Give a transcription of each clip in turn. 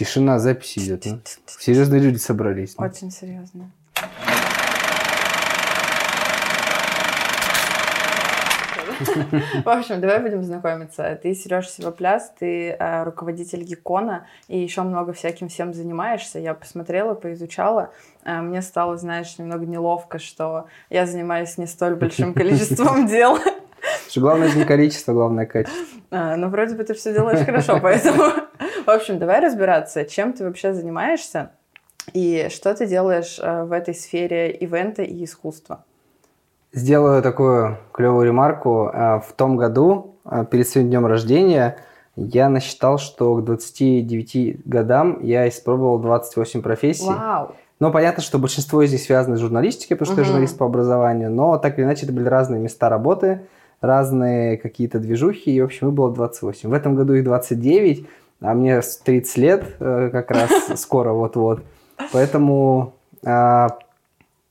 Тишина, запись идет. Ну. Серьезные люди собрались. Ну. Очень серьезно. В общем, давай будем знакомиться. Ты Сереж Сивопляс, ты э, руководитель Гекона, и еще много всяким всем занимаешься. Я посмотрела, поизучала. Э, мне стало, знаешь, немного неловко, что я занимаюсь не столь большим количеством дел. Что главное не количество, главное качество. А, ну, вроде бы ты все делаешь хорошо, поэтому... В общем, давай разбираться, чем ты вообще занимаешься и что ты делаешь э, в этой сфере ивента и искусства. Сделаю такую клевую ремарку. Э, в том году, э, перед своим днем рождения, я насчитал, что к 29 годам я испробовал 28 профессий. Вау! Но понятно, что большинство из них связано с журналистикой, потому что угу. я журналист по образованию, но так или иначе это были разные места работы, разные какие-то движухи, и, в общем, их было 28. В этом году их 29, а мне 30 лет э, как раз скоро вот-вот. Поэтому а,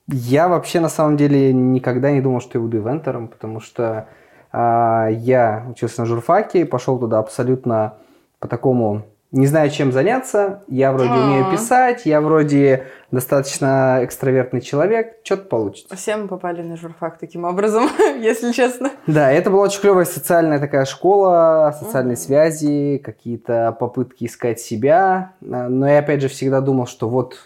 я вообще на самом деле никогда не думал, что я буду ивентером, потому что а, я учился на журфаке, пошел туда абсолютно по такому не знаю, чем заняться, я вроде А-а-а. умею писать, я вроде достаточно экстравертный человек, что-то получится. Все мы попали на журфак таким образом, если честно. Да, это была очень клевая социальная такая школа, социальные mm-hmm. связи, какие-то попытки искать себя, но я опять же всегда думал, что вот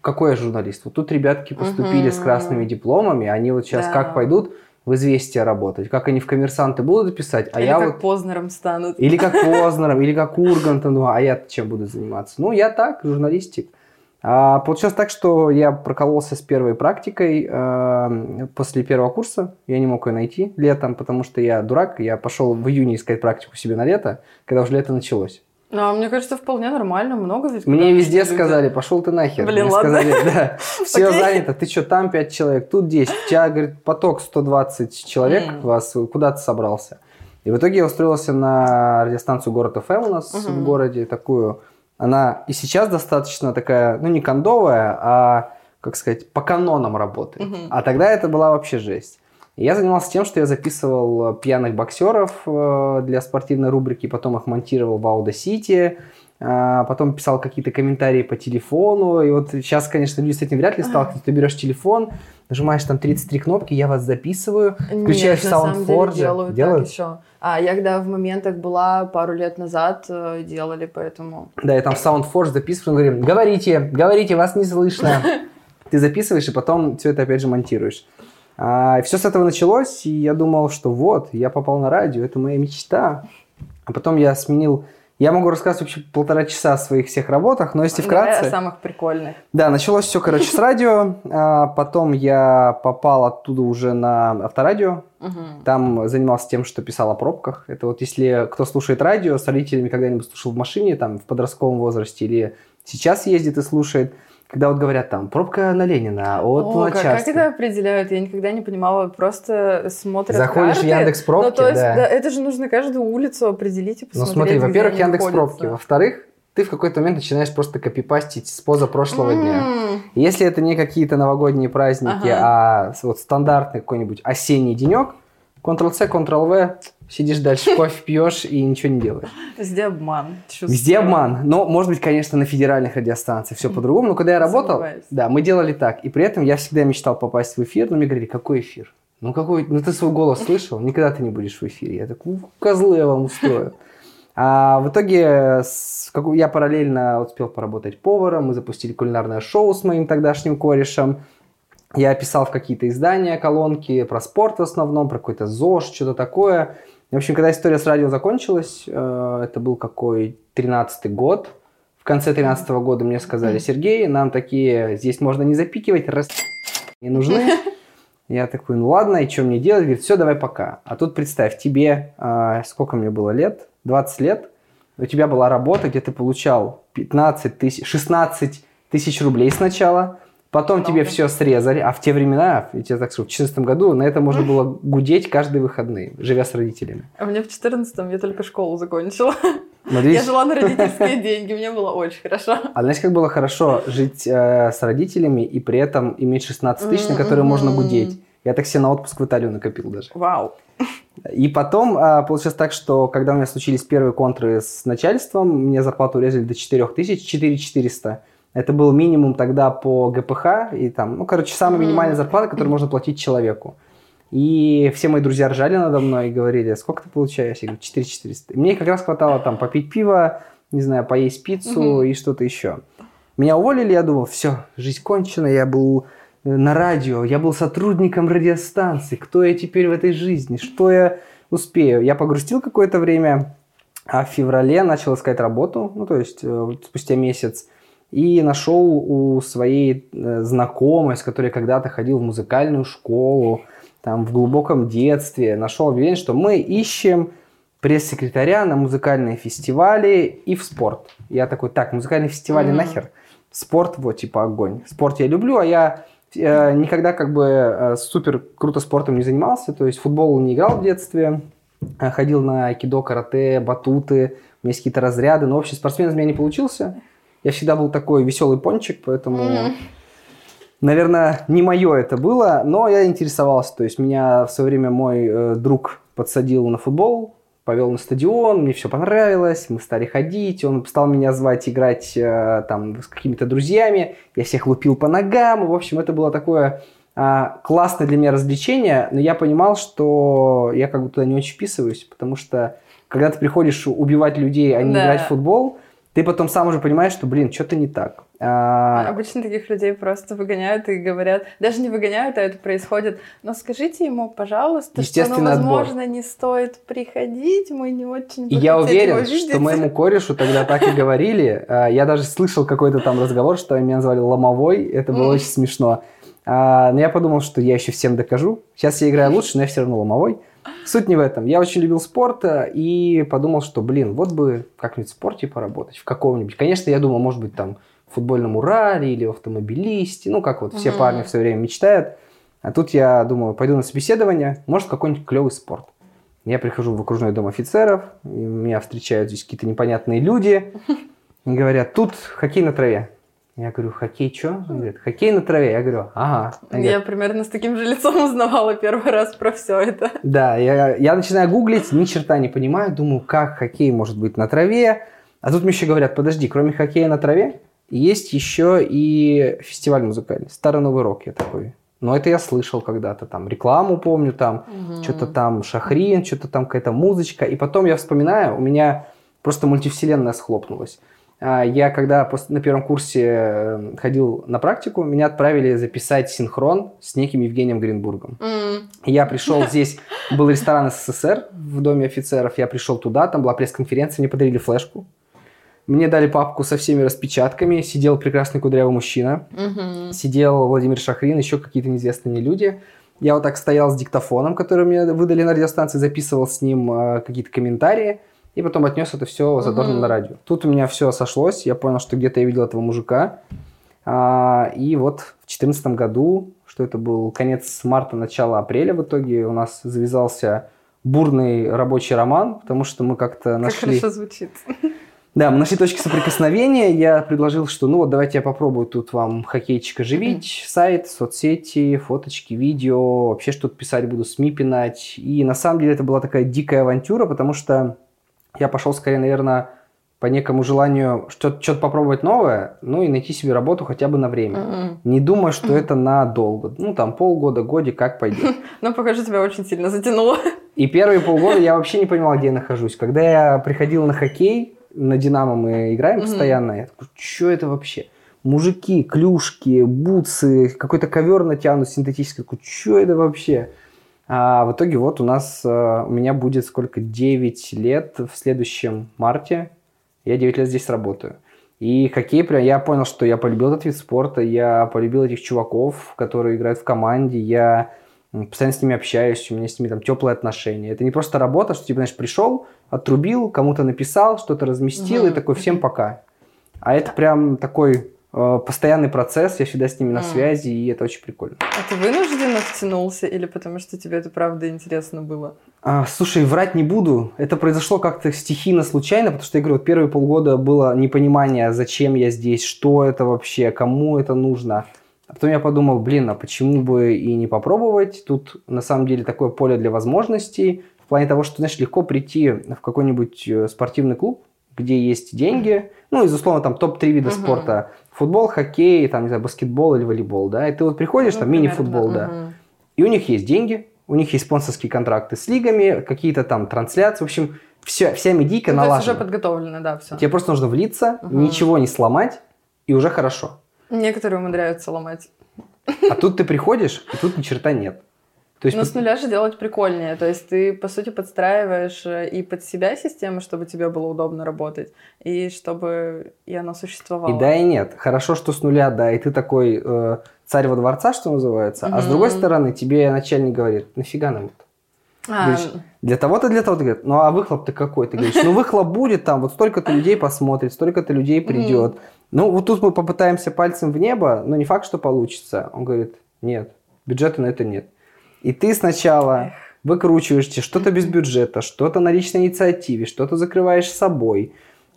какой я журналист? Вот тут ребятки поступили с красными дипломами, они вот сейчас да. как пойдут в «Известия» работать, как они в «Коммерсанты» будут писать, а или я как вот... Познером станут. Или как Познером, или как Ургантом, ну, а я чем буду заниматься? Ну, я так, журналистик. А, получилось так, что я прокололся с первой практикой э, после первого курса. Я не мог ее найти летом, потому что я дурак. Я пошел в июне искать практику себе на лето, когда уже лето началось. Ну, а мне кажется, вполне нормально, много ведь. Мне везде люди... сказали, пошел ты нахер. Блин, Мне ладно. сказали, да, все занято, ты что, там 5 человек, тут 10. У тебя, говорит, поток 120 человек mm. вас, куда ты собрался? И в итоге я устроился на радиостанцию «Город ФМ» у нас uh-huh. в городе, такую. Она и сейчас достаточно такая, ну, не кондовая, а, как сказать, по канонам работает. Uh-huh. А тогда это была вообще жесть. Я занимался тем, что я записывал э, пьяных боксеров э, для спортивной рубрики, потом их монтировал в Audacity, э, потом писал какие-то комментарии по телефону. И вот сейчас, конечно, люди с этим вряд ли сталкиваются. Ты берешь телефон, нажимаешь там 33 кнопки, я вас записываю, включаешь Нет, SoundForge. делают, делают так еще. А я когда в моментах была пару лет назад, делали, поэтому... Да, я там в SoundForge записываю, говорим, говорите, говорите, вас не слышно. Ты записываешь и потом все это опять же монтируешь. А, все с этого началось, и я думал, что вот, я попал на радио, это моя мечта. А потом я сменил... Я могу рассказать вообще полтора часа о своих всех работах, но если вкратце... Да, самых прикольных. Да, началось все, короче, с радио. А потом я попал оттуда уже на авторадио. Угу. Там занимался тем, что писал о пробках. Это вот если кто слушает радио, с родителями когда-нибудь слушал в машине, там, в подростковом возрасте, или сейчас ездит и слушает – когда вот говорят там пробка на Ленина от О, как, как это определяют? Я никогда не понимала. Просто смотрят Заходишь карты. в Яндекс пробки, ну, то есть, да. да. Это же нужно каждую улицу определить и посмотреть, Ну смотри, во-первых, Яндекс пробки. Во-вторых, ты в какой-то момент начинаешь просто копипастить с позапрошлого mm. дня. Если это не какие-то новогодние праздники, ага. а вот стандартный какой-нибудь осенний денек, Ctrl-C, Ctrl-V, Сидишь дальше, кофе пьешь и ничего не делаешь. Везде обман. Чувствую. Везде обман. Но, может быть, конечно, на федеральных радиостанциях все по-другому. Но когда я работал, да, мы делали так. И при этом я всегда мечтал попасть в эфир, но мне говорили, какой эфир? Ну, какой? Ну, ты свой голос слышал? Никогда ты не будешь в эфире. Я такой, козлы я вам устрою. А в итоге я параллельно успел поработать поваром, мы запустили кулинарное шоу с моим тогдашним корешем. Я писал в какие-то издания колонки про спорт в основном, про какой-то ЗОЖ, что-то такое. В общем, когда история с радио закончилась, э, это был какой 13-й год, в конце 13 -го года мне сказали, Сергей, нам такие, здесь можно не запикивать, раз не нужны. Я такой, ну ладно, и что мне делать? Говорит, все, давай пока. А тут представь, тебе, э, сколько мне было лет? 20 лет. У тебя была работа, где ты получал 15 тысяч, 16 тысяч рублей сначала, Потом тебе все срезали, а в те времена, я тебе так скажу, в 2014 году на это можно было гудеть каждые выходные, живя с родителями. А мне в 2014 я только школу закончила. Смотрите. Я жила на родительские деньги, мне было очень хорошо. А знаешь, как было хорошо жить э, с родителями и при этом иметь 16 тысяч, на которые можно гудеть? Я так себе на отпуск в Италию накопил даже. Вау. И потом а, получилось так, что когда у меня случились первые контры с начальством, мне зарплату урезали до 4 тысяч, 4 400. Это был минимум тогда по ГПХ, и там, ну, короче, самая минимальная зарплата, которую можно платить человеку. И все мои друзья ржали надо мной и говорили, сколько ты получаешь? Я говорю, 4 400. мне как раз хватало там попить пиво, не знаю, поесть пиццу и что-то еще. Меня уволили, я думал, все, жизнь кончена, я был э, на радио, я был сотрудником радиостанции, кто я теперь в этой жизни, что я успею. Я погрустил какое-то время, а в феврале начал искать работу, ну, то есть э, спустя месяц, и нашел у своей э, знакомой, с которой когда-то ходил в музыкальную школу, там в глубоком детстве, нашел объявление, что мы ищем пресс-секретаря на музыкальные фестивали и в спорт. Я такой, так, музыкальные фестивали mm-hmm. нахер, спорт, вот, типа, огонь. Спорт я люблю, а я э, никогда как бы э, супер круто спортом не занимался, то есть футбол не играл в детстве, э, ходил на кидо, карате, батуты, у меня есть какие-то разряды, но общий спортсмен из меня не получился. Я всегда был такой веселый пончик, поэтому, mm-hmm. наверное, не мое это было, но я интересовался. То есть меня в свое время мой э, друг подсадил на футбол, повел на стадион, мне все понравилось, мы стали ходить, он стал меня звать играть э, там с какими-то друзьями, я всех лупил по ногам, в общем, это было такое э, классное для меня развлечение, но я понимал, что я как будто туда не очень вписываюсь, потому что когда ты приходишь убивать людей, а не да. играть в футбол, ты потом сам уже понимаешь, что, блин, что-то не так. А... Обычно таких людей просто выгоняют и говорят, даже не выгоняют, а это происходит, но скажите ему, пожалуйста, что, ну, возможно, отбор. не стоит приходить, мы не очень И я уверен, что моему корешу тогда так и говорили. А, я даже слышал какой-то там разговор, что меня назвали ломовой, это было очень смешно. А, но я подумал, что я еще всем докажу. Сейчас я играю лучше, но я все равно ломовой. Суть не в этом. Я очень любил спорт э, и подумал, что, блин, вот бы как-нибудь в спорте поработать, в каком-нибудь. Конечно, я думал, может быть, там в футбольном Урале или в автомобилисте, ну, как вот все mm-hmm. парни в свое время мечтают. А тут я думаю, пойду на собеседование, может, какой-нибудь клевый спорт. Я прихожу в окружной дом офицеров, меня встречают здесь какие-то непонятные люди, и говорят, тут хоккей на траве. Я говорю, хоккей что? Он говорит, хоккей на траве. Я говорю, ага. Я говорит, примерно с таким же лицом узнавала первый раз про все это. Да, я, я начинаю гуглить, ни черта не понимаю, думаю, как хоккей может быть на траве. А тут мне еще говорят, подожди, кроме хоккея на траве, есть еще и фестиваль музыкальный, Старый Новый Рок, я такой. Но это я слышал когда-то, там рекламу помню, там угу. что-то там Шахрин, что-то там какая-то музычка. И потом я вспоминаю, у меня просто мультивселенная схлопнулась. А, я когда на первом курсе э, ходил на практику, меня отправили записать синхрон с неким Евгением Гринбургом. Mm. Я пришел здесь, был ресторан СССР в доме офицеров, я пришел туда, там была пресс-конференция, мне подарили флешку. Мне дали папку со всеми распечатками, сидел прекрасный кудрявый мужчина, mm-hmm. сидел Владимир Шахрин, еще какие-то неизвестные мне люди. Я вот так стоял с диктофоном, который мне выдали на радиостанции, записывал с ним э, какие-то комментарии и потом отнес это все задорно угу. на радио. Тут у меня все сошлось, я понял, что где-то я видел этого мужика. А, и вот в 2014 году, что это был конец марта, начало апреля в итоге, у нас завязался бурный рабочий роман, потому что мы как-то нашли... Как хорошо звучит. Да, мы нашли точки соприкосновения. Я предложил, что ну вот давайте я попробую тут вам хоккейчик оживить, сайт, соцсети, фоточки, видео, вообще что-то писать буду, СМИ пинать. И на самом деле это была такая дикая авантюра, потому что я пошел скорее, наверное, по некому желанию что-то, что попробовать новое, ну и найти себе работу хотя бы на время. Mm-hmm. Не думая, что mm-hmm. это надолго. Ну, там полгода, годик, как пойдет. Ну, покажу, тебя очень сильно затянуло. И первые полгода я вообще не понимал, где я нахожусь. Когда я приходил на хоккей, на «Динамо» мы играем постоянно, я такой, что это вообще? Мужики, клюшки, бутсы, какой-то ковер натянут синтетический. Такой, что это вообще? А в итоге вот у нас, э, у меня будет сколько, 9 лет в следующем марте. Я 9 лет здесь работаю. И хоккей, прям я понял, что я полюбил этот вид спорта, я полюбил этих чуваков, которые играют в команде, я постоянно с ними общаюсь, у меня с ними там теплые отношения. Это не просто работа, что типа, знаешь, пришел, отрубил, кому-то написал, что-то разместил угу. и такой всем пока. А это прям такой Э, постоянный процесс, я всегда с ними на связи, и это очень прикольно. А ты втянулся или потому что тебе это правда интересно было? А, слушай, врать не буду. Это произошло как-то стихийно, случайно, потому что, я говорю, вот первые полгода было непонимание, зачем я здесь, что это вообще, кому это нужно. А потом я подумал, блин, а почему бы и не попробовать? Тут на самом деле такое поле для возможностей. В плане того, что, знаешь, легко прийти в какой-нибудь э, спортивный клуб, где есть деньги, ну, из условно, там, топ-3 вида uh-huh. спорта. Футбол, хоккей, там, не знаю, баскетбол или волейбол, да, и ты вот приходишь, ну, там, мини-футбол, да, uh-huh. И у них есть деньги, у них есть спонсорские контракты с лигами, какие-то там трансляции, в общем, все, вся медийка ну, налажена. уже подготовлено, да, все. Тебе просто нужно влиться, угу. ничего не сломать, и уже хорошо. Некоторые умудряются ломать. А тут ты приходишь, и тут ни черта нет. То есть... Но с нуля же делать прикольнее. То есть ты, по сути, подстраиваешь э, и под себя систему, чтобы тебе было удобно работать, и чтобы и она существовала. И да, и нет. Хорошо, что с нуля, да, и ты такой э, царь во дворца, что называется. Mm-hmm. А с другой стороны, тебе начальник говорит, нафига нам это? А... Говоришь, для того-то, для того-то. Говорит, ну а выхлоп-то какой? Ты говоришь, ну выхлоп будет там, вот столько-то людей посмотрит, столько-то людей придет. Mm-hmm. Ну вот тут мы попытаемся пальцем в небо, но не факт, что получится. Он говорит, нет, бюджета на это нет. И ты сначала выкручиваешься, что-то без бюджета, что-то на личной инициативе, что-то закрываешь собой.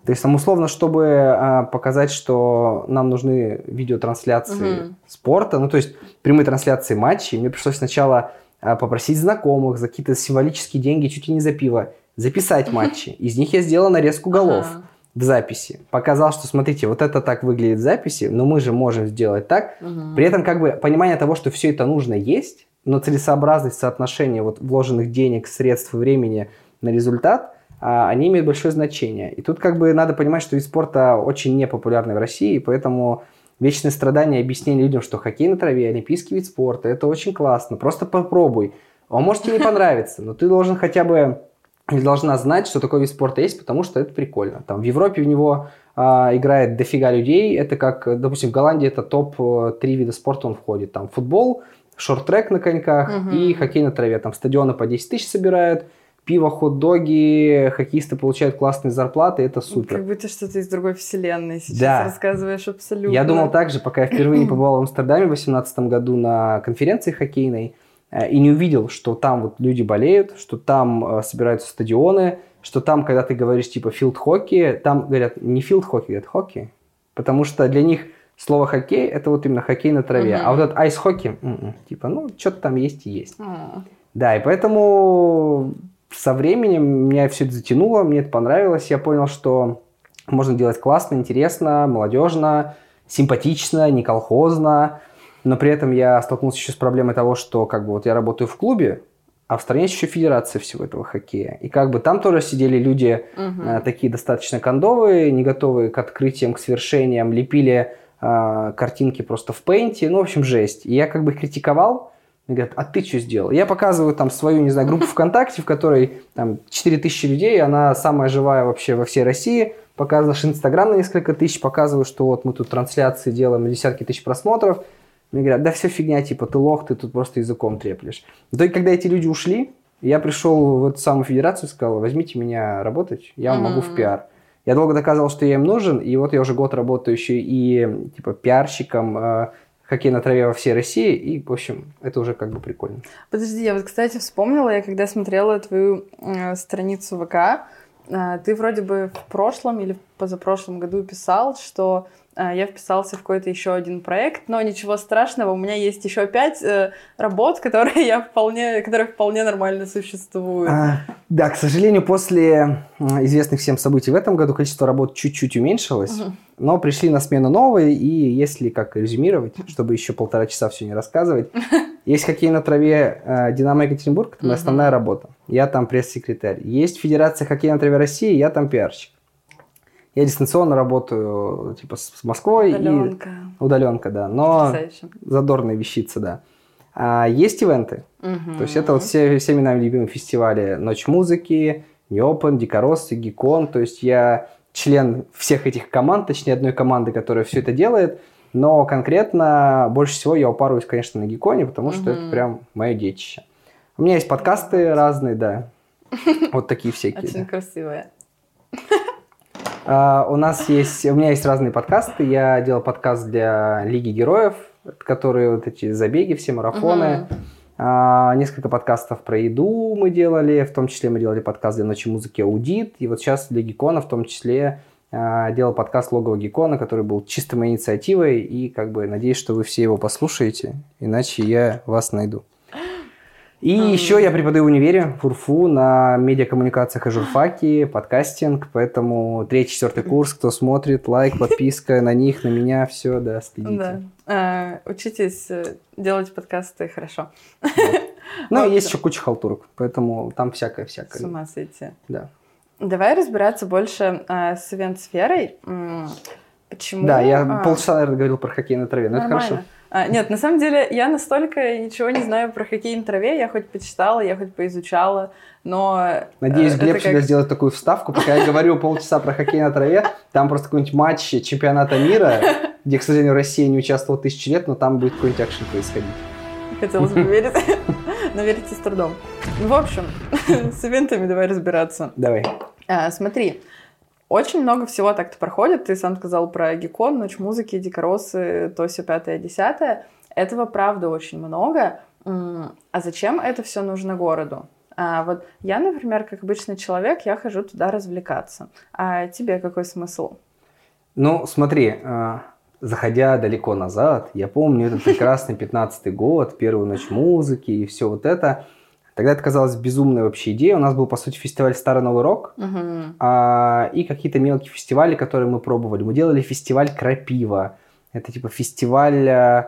То есть, там, условно, чтобы а, показать, что нам нужны видеотрансляции угу. спорта, ну, то есть, прямые трансляции матчей, мне пришлось сначала а, попросить знакомых за какие-то символические деньги, чуть ли не за пиво, записать матчи. Из них я сделал нарезку голов ага. в записи. Показал, что, смотрите, вот это так выглядит в записи, но мы же можем сделать так. Угу. При этом, как бы, понимание того, что все это нужно есть, но целесообразность соотношения вот вложенных денег, средств и времени на результат, они имеют большое значение. И тут как бы надо понимать, что вид спорта очень непопулярный в России, поэтому вечное страдание объяснение людям, что хоккей на траве, олимпийский вид спорта, это очень классно, просто попробуй. Он может тебе не понравиться, но ты должен хотя бы или должна знать, что такой вид спорта есть, потому что это прикольно. Там в Европе в него а, играет дофига людей. Это как, допустим, в Голландии это топ-3 вида спорта он входит. Там футбол, шорт-трек на коньках угу. и хоккей на траве. Там стадионы по 10 тысяч собирают, пиво, хот-доги, хоккеисты получают классные зарплаты, это супер. Как будто что-то из другой вселенной сейчас да. рассказываешь абсолютно. Я думал так же, пока я впервые не побывал в Амстердаме в 2018 году на конференции хоккейной, э, и не увидел, что там вот люди болеют, что там э, собираются стадионы, что там, когда ты говоришь типа филд-хоккей, там говорят не филд-хоккей, говорят хоккей. Потому что для них слово хоккей это вот именно хоккей на траве. Угу. А вот этот айс-хоккей, м-м, типа, ну, что-то там есть и есть. Угу. Да, и поэтому со временем меня все это затянуло, мне это понравилось. Я понял, что можно делать классно, интересно, молодежно, симпатично, не колхозно. Но при этом я столкнулся еще с проблемой того, что как бы вот я работаю в клубе, а в стране есть еще федерация всего этого хоккея. И как бы там тоже сидели люди угу. э, такие достаточно кондовые, не готовые к открытиям, к свершениям, лепили э, картинки просто в пейнте. Ну, в общем, жесть. И я как бы критиковал, мне говорят, а ты что сделал? Я показываю там свою, не знаю, группу ВКонтакте, в которой там 4000 людей, она самая живая вообще во всей России. Показываю наш Инстаграм на несколько тысяч, показываю, что вот мы тут трансляции делаем, десятки тысяч просмотров. Мне говорят, да все фигня, типа ты лох, ты тут просто языком треплешь. Но и когда эти люди ушли, я пришел в эту самую федерацию и сказал, возьмите меня работать, я вам могу в пиар. Я долго доказывал, что я им нужен, и вот я уже год работаю еще и типа пиарщиком, э, хоккей на траве во всей России, и, в общем, это уже как бы прикольно. Подожди, я вот, кстати, вспомнила, я когда смотрела твою э, страницу ВК, э, ты вроде бы в прошлом или позапрошлом году писал, что я вписался в какой-то еще один проект, но ничего страшного, у меня есть еще пять э, работ, которые я вполне, которые вполне нормально существуют. А, да, к сожалению, после известных всем событий в этом году количество работ чуть-чуть уменьшилось, угу. но пришли на смену новые, и если как резюмировать, чтобы еще полтора часа все не рассказывать, есть хоккей на траве э, Динамо Екатеринбург, это моя основная работа, я там пресс-секретарь. Есть Федерация хоккея на траве России, я там пиарщик. Я дистанционно работаю типа с Москвой. Удаленка. И... Удаленка, да. Но Потрясающе. задорные вещицы, да. А есть ивенты. Угу. То есть это вот все, всеми нами любимые фестивали Ночь музыки, Неопен, Дикорос, Гикон. То есть я член всех этих команд, точнее одной команды, которая все это делает. Но конкретно больше всего я упарываюсь, конечно, на Гиконе, потому что угу. это прям мое детище. У меня есть подкасты разные, да. Вот такие всякие. Очень красивые. Uh, у нас есть, у меня есть разные подкасты. Я делал подкаст для Лиги Героев, которые вот эти забеги, все марафоны. Uh-huh. Uh, несколько подкастов про еду мы делали, в том числе мы делали подкаст для ночи музыки Аудит. И вот сейчас для Гикона в том числе а, делал подкаст «Логово Гекона», который был чисто моей инициативой, и как бы надеюсь, что вы все его послушаете, иначе я вас найду. И mm. еще я преподаю в универе, в УРФУ, на медиакоммуникациях и журфаке, подкастинг, поэтому третий, четвертый курс, кто смотрит, лайк, подписка на них, на меня, все, да, следите. Да. А, учитесь э, делать подкасты хорошо. Ну, есть еще куча халтурок, поэтому там всякое-всякое. С ума сойти. Да. Давай разбираться больше э, с ивент-сферой. Почему? Да, я а, полчаса, наверное, говорил про хоккей на траве, но это хорошо. А, нет, на самом деле я настолько ничего не знаю про хоккей на траве. Я хоть почитала, я хоть поизучала, но... Надеюсь, Глеб как... всегда сделает такую вставку. Пока я говорю полчаса про хоккей на траве, там просто какой-нибудь матч чемпионата мира, где, к сожалению, Россия не участвовала тысячи лет, но там будет какой-нибудь акшен происходить. Хотелось бы верить, но верите с трудом. Ну, в общем, с ивентами давай разбираться. Давай. А, смотри, очень много всего так-то проходит. Ты сам сказал про Гекон, Ночь музыки, Дикоросы, то все пятое, десятое. Этого, правда, очень много. А зачем это все нужно городу? А вот я, например, как обычный человек, я хожу туда развлекаться. А тебе какой смысл? Ну, смотри, а, заходя далеко назад, я помню этот прекрасный 15-й год, первую ночь музыки и все вот это – Тогда это казалось безумной вообще идеей. У нас был, по сути, фестиваль «Старый Новый Рок» uh-huh. а, и какие-то мелкие фестивали, которые мы пробовали. Мы делали фестиваль «Крапива». Это типа фестиваль... Э,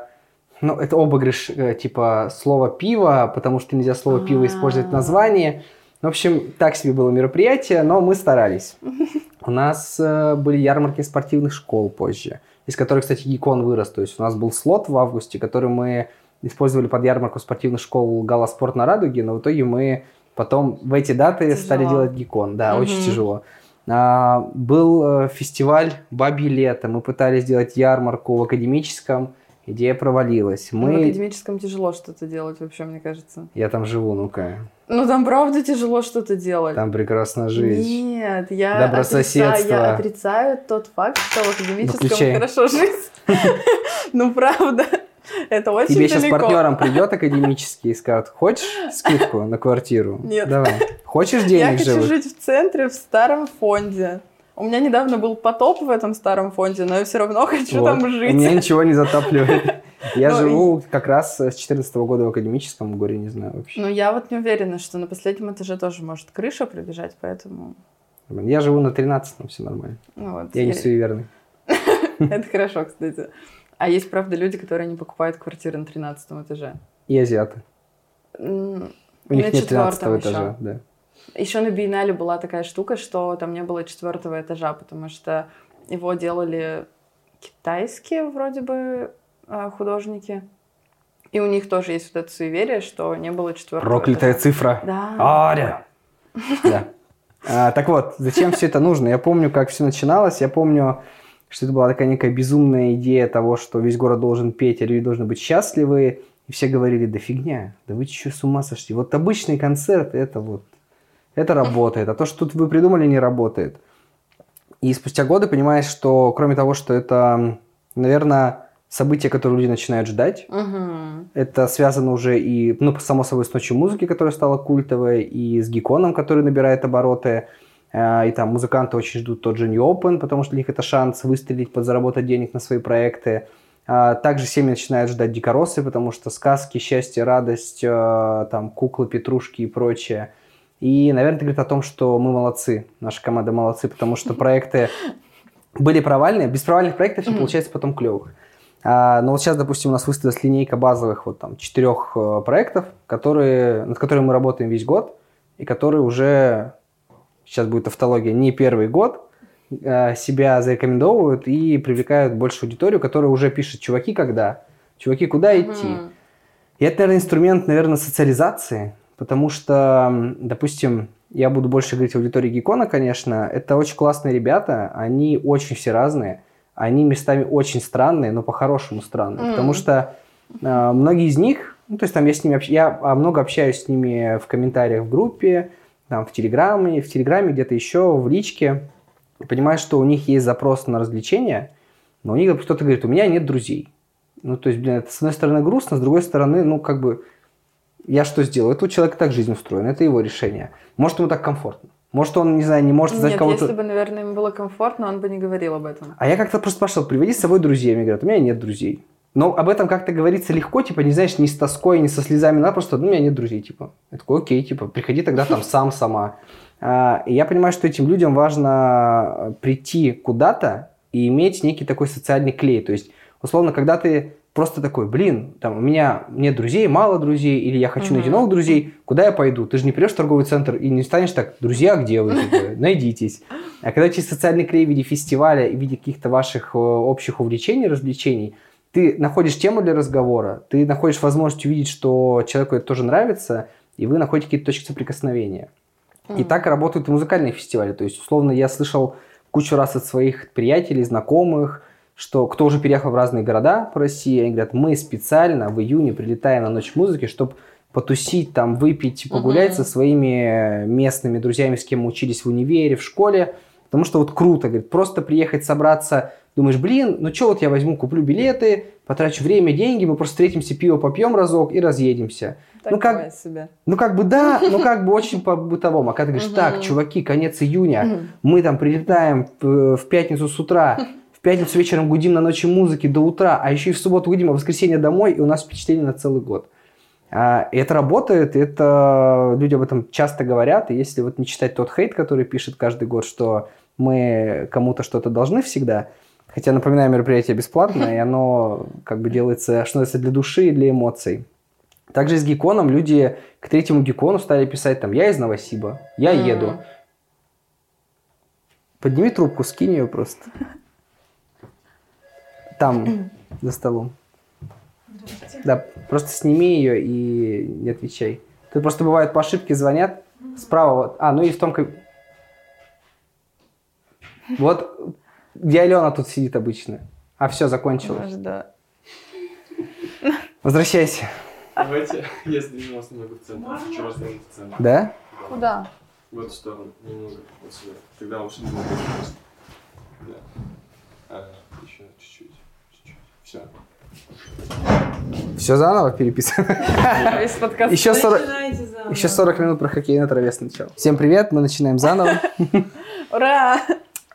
ну, это обыгрыш э, типа слова «пиво», потому что нельзя слово «пиво» использовать в названии. В общем, так себе было мероприятие, но мы старались. У нас э, были ярмарки спортивных школ позже, из которых, кстати, Гикон вырос. То есть у нас был слот в августе, который мы использовали под ярмарку спортивных школ Галаспорт на Радуге, но в итоге мы потом в эти даты тяжело. стали делать гикон. Да, угу. очень тяжело. А, был э, фестиваль «Бабье лето». Мы пытались сделать ярмарку в академическом. Идея провалилась. Мы... Ну, в академическом тяжело что-то делать вообще, мне кажется. Я там живу, ну-ка. Ну, там правда тяжело что-то делать. Там прекрасно жить. Нет, я, отрицаю, я отрицаю тот факт, что в академическом ну, хорошо жить. Ну, правда. Это очень Тебе далеко. сейчас партнером придет академический и скажет, хочешь скидку на квартиру? Нет. Давай. Хочешь денег Я хочу жить в центре, в старом фонде. У меня недавно был потоп в этом старом фонде, но я все равно хочу вот. там жить. У меня ничего не затапливает. Я ну, живу как раз с 14 года в академическом, горе не знаю вообще. Ну, я вот не уверена, что на последнем этаже тоже может крыша пробежать, поэтому... Я живу на 13-м, все нормально. Ну, вот, я, я не суеверный. Это хорошо, кстати. А есть, правда, люди, которые не покупают квартиры на 13 этаже. И азиаты. У них нет 13 этажа, да. Еще на Биеннале была такая штука, что там не было четвертого этажа, потому что его делали китайские вроде бы а, художники. И у них тоже есть вот это суеверие, что не было четвертого Проклятая этажа. цифра. Да. Аря. Да. А, так вот, зачем все это нужно? Я помню, как все начиналось. Я помню, что это была такая некая безумная идея того, что весь город должен петь, а люди должны быть счастливы. И все говорили, да фигня, да вы что, с ума сошли? Вот обычный концерт, это вот, это работает, а то, что тут вы придумали, не работает. И спустя годы понимаешь, что кроме того, что это, наверное, событие, которое люди начинают ждать, угу. это связано уже и, ну, само собой, с ночью музыки, которая стала культовой, и с гиконом, который набирает обороты – и там музыканты очень ждут тот же New Open, потому что для них это шанс выстрелить, подзаработать денег на свои проекты. А, также семьи начинают ждать дикоросы, потому что сказки, счастье, радость, э, там, куклы, петрушки и прочее. И, наверное, это говорит о том, что мы молодцы, наша команда молодцы, потому что проекты были провальные. Без провальных проектов все получается потом клевых. А, но вот сейчас, допустим, у нас выставилась линейка базовых вот там четырех э, проектов, которые, над которыми мы работаем весь год, и которые уже сейчас будет автология, не первый год, э, себя зарекомендовывают и привлекают большую аудиторию, которая уже пишет, чуваки, когда? Чуваки, куда идти? Mm-hmm. И это, наверное, инструмент, наверное, социализации, потому что, допустим, я буду больше говорить о аудитории Гекона, конечно, это очень классные ребята, они очень все разные, они местами очень странные, но по-хорошему странные, mm-hmm. потому что э, многие из них, ну, то есть там я с ними, общ... я а, много общаюсь с ними в комментариях в группе, там, в Телеграме, в Телеграме где-то еще, в личке, понимаешь, что у них есть запрос на развлечения, но у них кто-то говорит, у меня нет друзей. Ну, то есть, блин, это с одной стороны грустно, с другой стороны, ну, как бы, я что сделал? Это у человека так жизнь устроена, это его решение. Может, ему так комфортно. Может, он, не знаю, не может знать кого-то... если бы, наверное, ему было комфортно, он бы не говорил об этом. А я как-то просто спрашивал, приводи с собой друзей. Мне говорят, у меня нет друзей. Но об этом как-то говорится легко, типа, не знаешь, ни с тоской, ни со слезами, надо просто, ну, у меня нет друзей, типа. Я такой, окей, типа, приходи тогда там сам, сама. А, и я понимаю, что этим людям важно прийти куда-то и иметь некий такой социальный клей. То есть, условно, когда ты просто такой, блин, там, у меня нет друзей, мало друзей, или я хочу найти новых друзей, куда я пойду? Ты же не придешь в торговый центр и не станешь так, друзья, где вы? Типа, найдитесь. А когда через социальный клей в виде фестиваля и в виде каких-то ваших э, общих увлечений, развлечений, ты находишь тему для разговора, ты находишь возможность увидеть, что человеку это тоже нравится, и вы находите какие-то точки соприкосновения. И так работают и музыкальные фестивали. То есть, условно, я слышал кучу раз от своих приятелей, знакомых, что кто уже переехал в разные города по России, они говорят, мы специально в июне прилетаем на ночь музыки, чтобы потусить, там, выпить, погулять uh-huh. со своими местными друзьями, с кем мы учились в универе, в школе. Потому что вот круто, говорит, просто приехать, собраться, думаешь, блин, ну что вот я возьму, куплю билеты, потрачу время, деньги, мы просто встретимся, пиво попьем разок и разъедемся. Так ну как, себе. ну как бы да, ну как бы очень по-бытовому. А когда ты говоришь, так, чуваки, конец июня, мы там прилетаем в пятницу с утра, в пятницу вечером гудим на ночи музыки до утра, а еще и в субботу гудим, а в воскресенье домой, и у нас впечатление на целый год. А, это работает, это люди об этом часто говорят, и если вот не читать тот хейт, который пишет каждый год, что мы кому-то что-то должны всегда. Хотя, напоминаю, мероприятие бесплатное, и оно как бы делается, что это для души и для эмоций. Также с гиконом люди к третьему гикону стали писать там «Я из Новосиба, я еду». Подними трубку, скинь ее просто. Там, за столом. Да, просто сними ее и не отвечай. Тут просто бывает по ошибке звонят справа. А, ну и в том. Вот где Алена тут сидит обычно. А все, закончилось. Да. Возвращайся. Давайте я сдвину вас немного в центр. Хочу вас сдвинуть в центр. Да? Куда? В эту сторону. Немного. Вот сюда. Тогда лучше не будет. Да. А, еще чуть-чуть. Чуть-чуть. Все. Все заново переписано. Еще 40, еще 40 минут про хоккей на траве сначала. Всем привет, мы начинаем заново. Ура!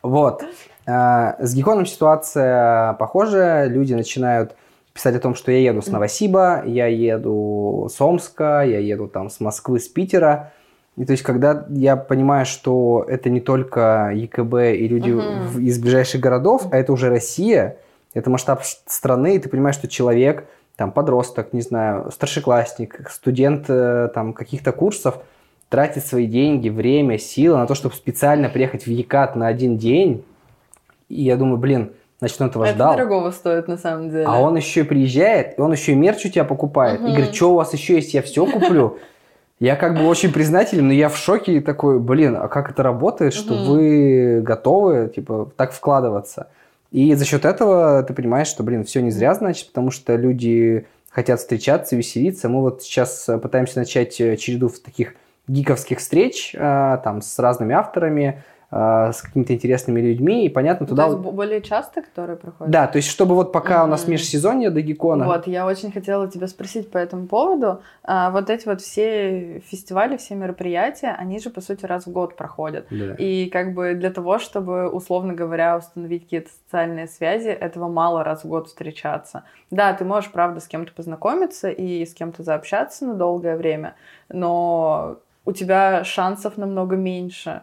Вот. А, с Геконом ситуация похожая. Люди начинают писать о том, что я еду с Новосиба, я еду с Омска, я еду там с Москвы, с Питера. И то есть, когда я понимаю, что это не только ЕКБ и люди uh-huh. из ближайших городов, а это уже Россия, это масштаб страны, и ты понимаешь, что человек, там, подросток, не знаю, старшеклассник, студент э, там каких-то курсов, тратит свои деньги, время, силы на то, чтобы специально приехать в Екат на один день, и я думаю, блин, значит, он этого это ждал. Это дорогого стоит, на самом деле. А он еще и приезжает, и он еще и мерч у тебя покупает. Угу. И говорит, что у вас еще есть, я все куплю. Я как бы очень признателен, но я в шоке и такой, блин, а как это работает, что угу. вы готовы, типа, так вкладываться? И за счет этого ты понимаешь, что, блин, все не зря, значит, потому что люди хотят встречаться, веселиться. Мы вот сейчас пытаемся начать э, череду таких гиковских встреч, а, там, с разными авторами, с какими-то интересными людьми, и понятно, туда... То есть более часто, которые проходят? Да, то есть чтобы вот пока mm-hmm. у нас межсезонье до Гекона... Вот, я очень хотела тебя спросить по этому поводу. А, вот эти вот все фестивали, все мероприятия, они же, по сути, раз в год проходят. Да. И как бы для того, чтобы, условно говоря, установить какие-то социальные связи, этого мало раз в год встречаться. Да, ты можешь, правда, с кем-то познакомиться и с кем-то заобщаться на долгое время, но у тебя шансов намного меньше.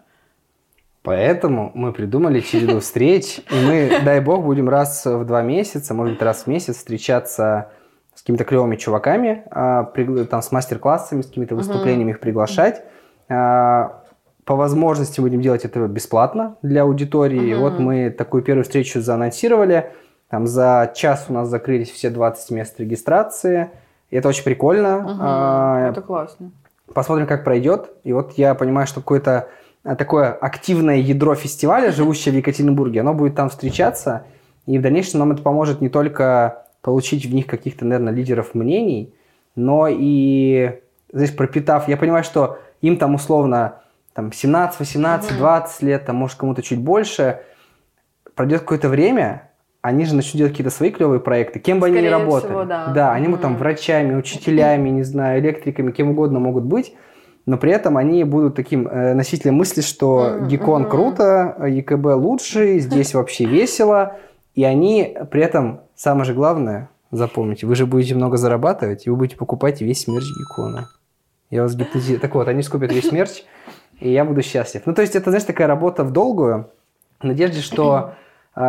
Поэтому мы придумали череду встреч, и мы, дай бог, будем раз в два месяца, может быть, раз в месяц встречаться с какими-то клевыми чуваками, а, там, с мастер-классами, с какими-то выступлениями их приглашать. А, по возможности будем делать это бесплатно для аудитории. И вот мы такую первую встречу заанонсировали. Там за час у нас закрылись все 20 мест регистрации. И это очень прикольно. Угу, это классно. Посмотрим, как пройдет. И вот я понимаю, что какой-то такое активное ядро фестиваля, живущее в Екатеринбурге, оно будет там встречаться, и в дальнейшем нам это поможет не только получить в них каких-то, наверное, лидеров мнений, но и, знаешь, пропитав, я понимаю, что им там условно там 17, 18, 20 лет, там, может, кому-то чуть больше, пройдет какое-то время, они же начнут делать какие-то свои клевые проекты, кем бы Скорее они ни работали. Всего, да. да, они mm-hmm. там врачами, учителями, не знаю, электриками, кем угодно могут быть, но при этом они будут таким э, носителем мысли, что mm-hmm. Гикон круто, ЕКБ лучший, здесь вообще весело, и они при этом, самое же главное, запомните, вы же будете много зарабатывать, и вы будете покупать весь мерч Гикона. Я вас гипнотизирую. Так вот, они скупят весь мерч, и я буду счастлив. Ну, то есть это, знаешь, такая работа в долгую, в надежде, что э,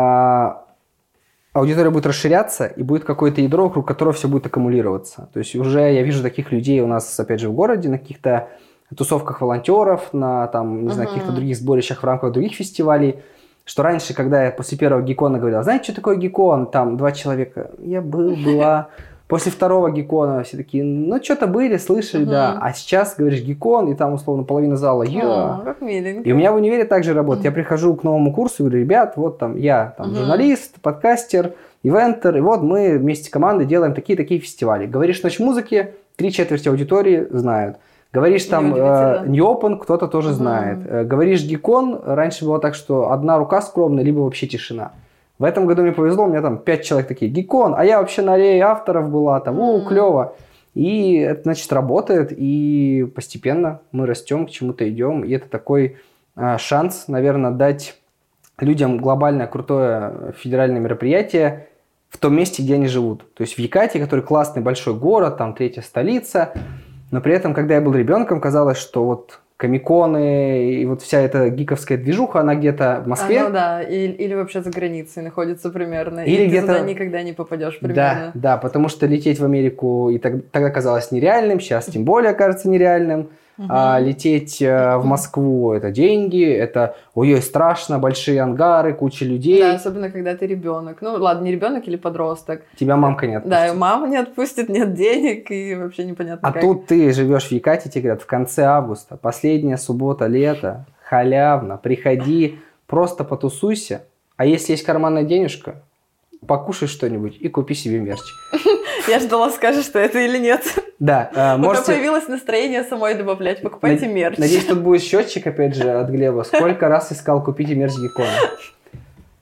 аудитория будет расширяться, и будет какое-то ядро, вокруг которого все будет аккумулироваться. То есть уже я вижу таких людей у нас, опять же, в городе, на каких-то тусовках волонтеров, на там, не знаю, каких-то других сборищах в рамках других фестивалей, что раньше, когда я после первого гикона говорил, знаете, что такое гикон? Там два человека. Я был, была. После второго гикона все такие, ну, что-то были, слышали, угу. да. А сейчас говоришь гикон, и там, условно, половина зала, я. как миленько. И у меня в универе также работает. Угу. Я прихожу к новому курсу и говорю, ребят, вот там я там угу. журналист, подкастер, ивентер, и вот мы вместе командой делаем такие-такие фестивали. Говоришь ночь музыки, три четверти аудитории знают. Говоришь там э, New Open, кто-то тоже угу. знает. Э, говоришь Гикон, раньше было так, что одна рука скромная, либо вообще тишина. В этом году мне повезло, у меня там пять человек такие, Гикон, а я вообще на аллее авторов была, там, у, клево. И это, значит, работает, и постепенно мы растем, к чему-то идем, и это такой э, шанс, наверное, дать людям глобальное крутое федеральное мероприятие в том месте, где они живут. То есть в Якатии, который классный большой город, там третья столица, но при этом, когда я был ребенком, казалось, что вот комиконы и вот вся эта гиковская движуха, она где-то в Москве. Ну да, или, или вообще за границей находится примерно. Или и где-то... туда никогда не попадешь примерно. Да, да, потому что лететь в Америку и так, тогда казалось нереальным, сейчас тем более кажется нереальным. Угу. А лететь э, в Москву это деньги, это ой-ой, страшно, большие ангары, куча людей. Да, особенно когда ты ребенок. Ну, ладно, не ребенок или подросток. Тебя мамка не отпустит. Да, мама не отпустит, нет денег и вообще непонятно. А как. тут ты живешь в Якате, тебе говорят, в конце августа, последняя суббота лета, халявно, приходи, просто потусуйся. А если есть карманная денежка, покушай что-нибудь и купи себе мерч. Я ждала, скажешь, что это или нет. Да, э, можете... появилось настроение самой добавлять, покупайте мерч. Надеюсь, тут будет счетчик, опять же, от Глеба. Сколько раз искал купить мерч Гекона.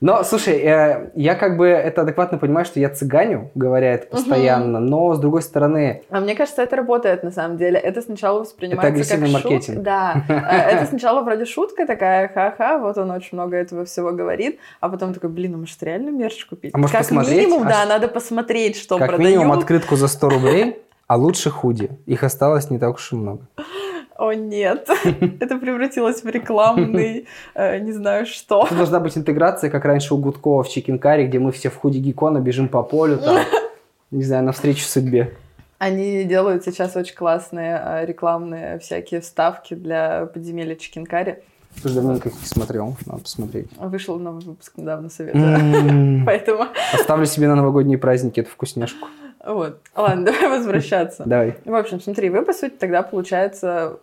Но, слушай, э, я как бы это адекватно понимаю, что я цыганю, говоря это постоянно, угу. но с другой стороны... А мне кажется, это работает на самом деле. Это сначала воспринимается это агрессивный как маркетинг. Шут... Да, э, это сначала вроде шутка такая, ха-ха, вот он очень много этого всего говорит, а потом такой, блин, а может реально мерч купить? А может как посмотреть? минимум, а да, надо посмотреть, что как продают. Как минимум открытку за 100 рублей, а лучше худи. Их осталось не так уж и много. О нет, это превратилось в рекламный, э, не знаю что. Тут должна быть интеграция, как раньше у Гудкова в Чикенкаре, где мы все в худи Гикона бежим по полю, там, не знаю, навстречу судьбе. Они делают сейчас очень классные э, рекламные всякие вставки для подземелья Чикенкари. Слушай, давненько их не смотрел, надо посмотреть. Вышел новый выпуск недавно, советую. Поэтому... Оставлю себе на новогодние праздники эту вкусняшку. Вот. Ладно, давай возвращаться. Давай. В общем, смотри, вы, по сути, тогда, получается,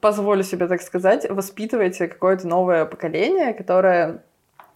позволю себе так сказать, воспитываете какое-то новое поколение, которое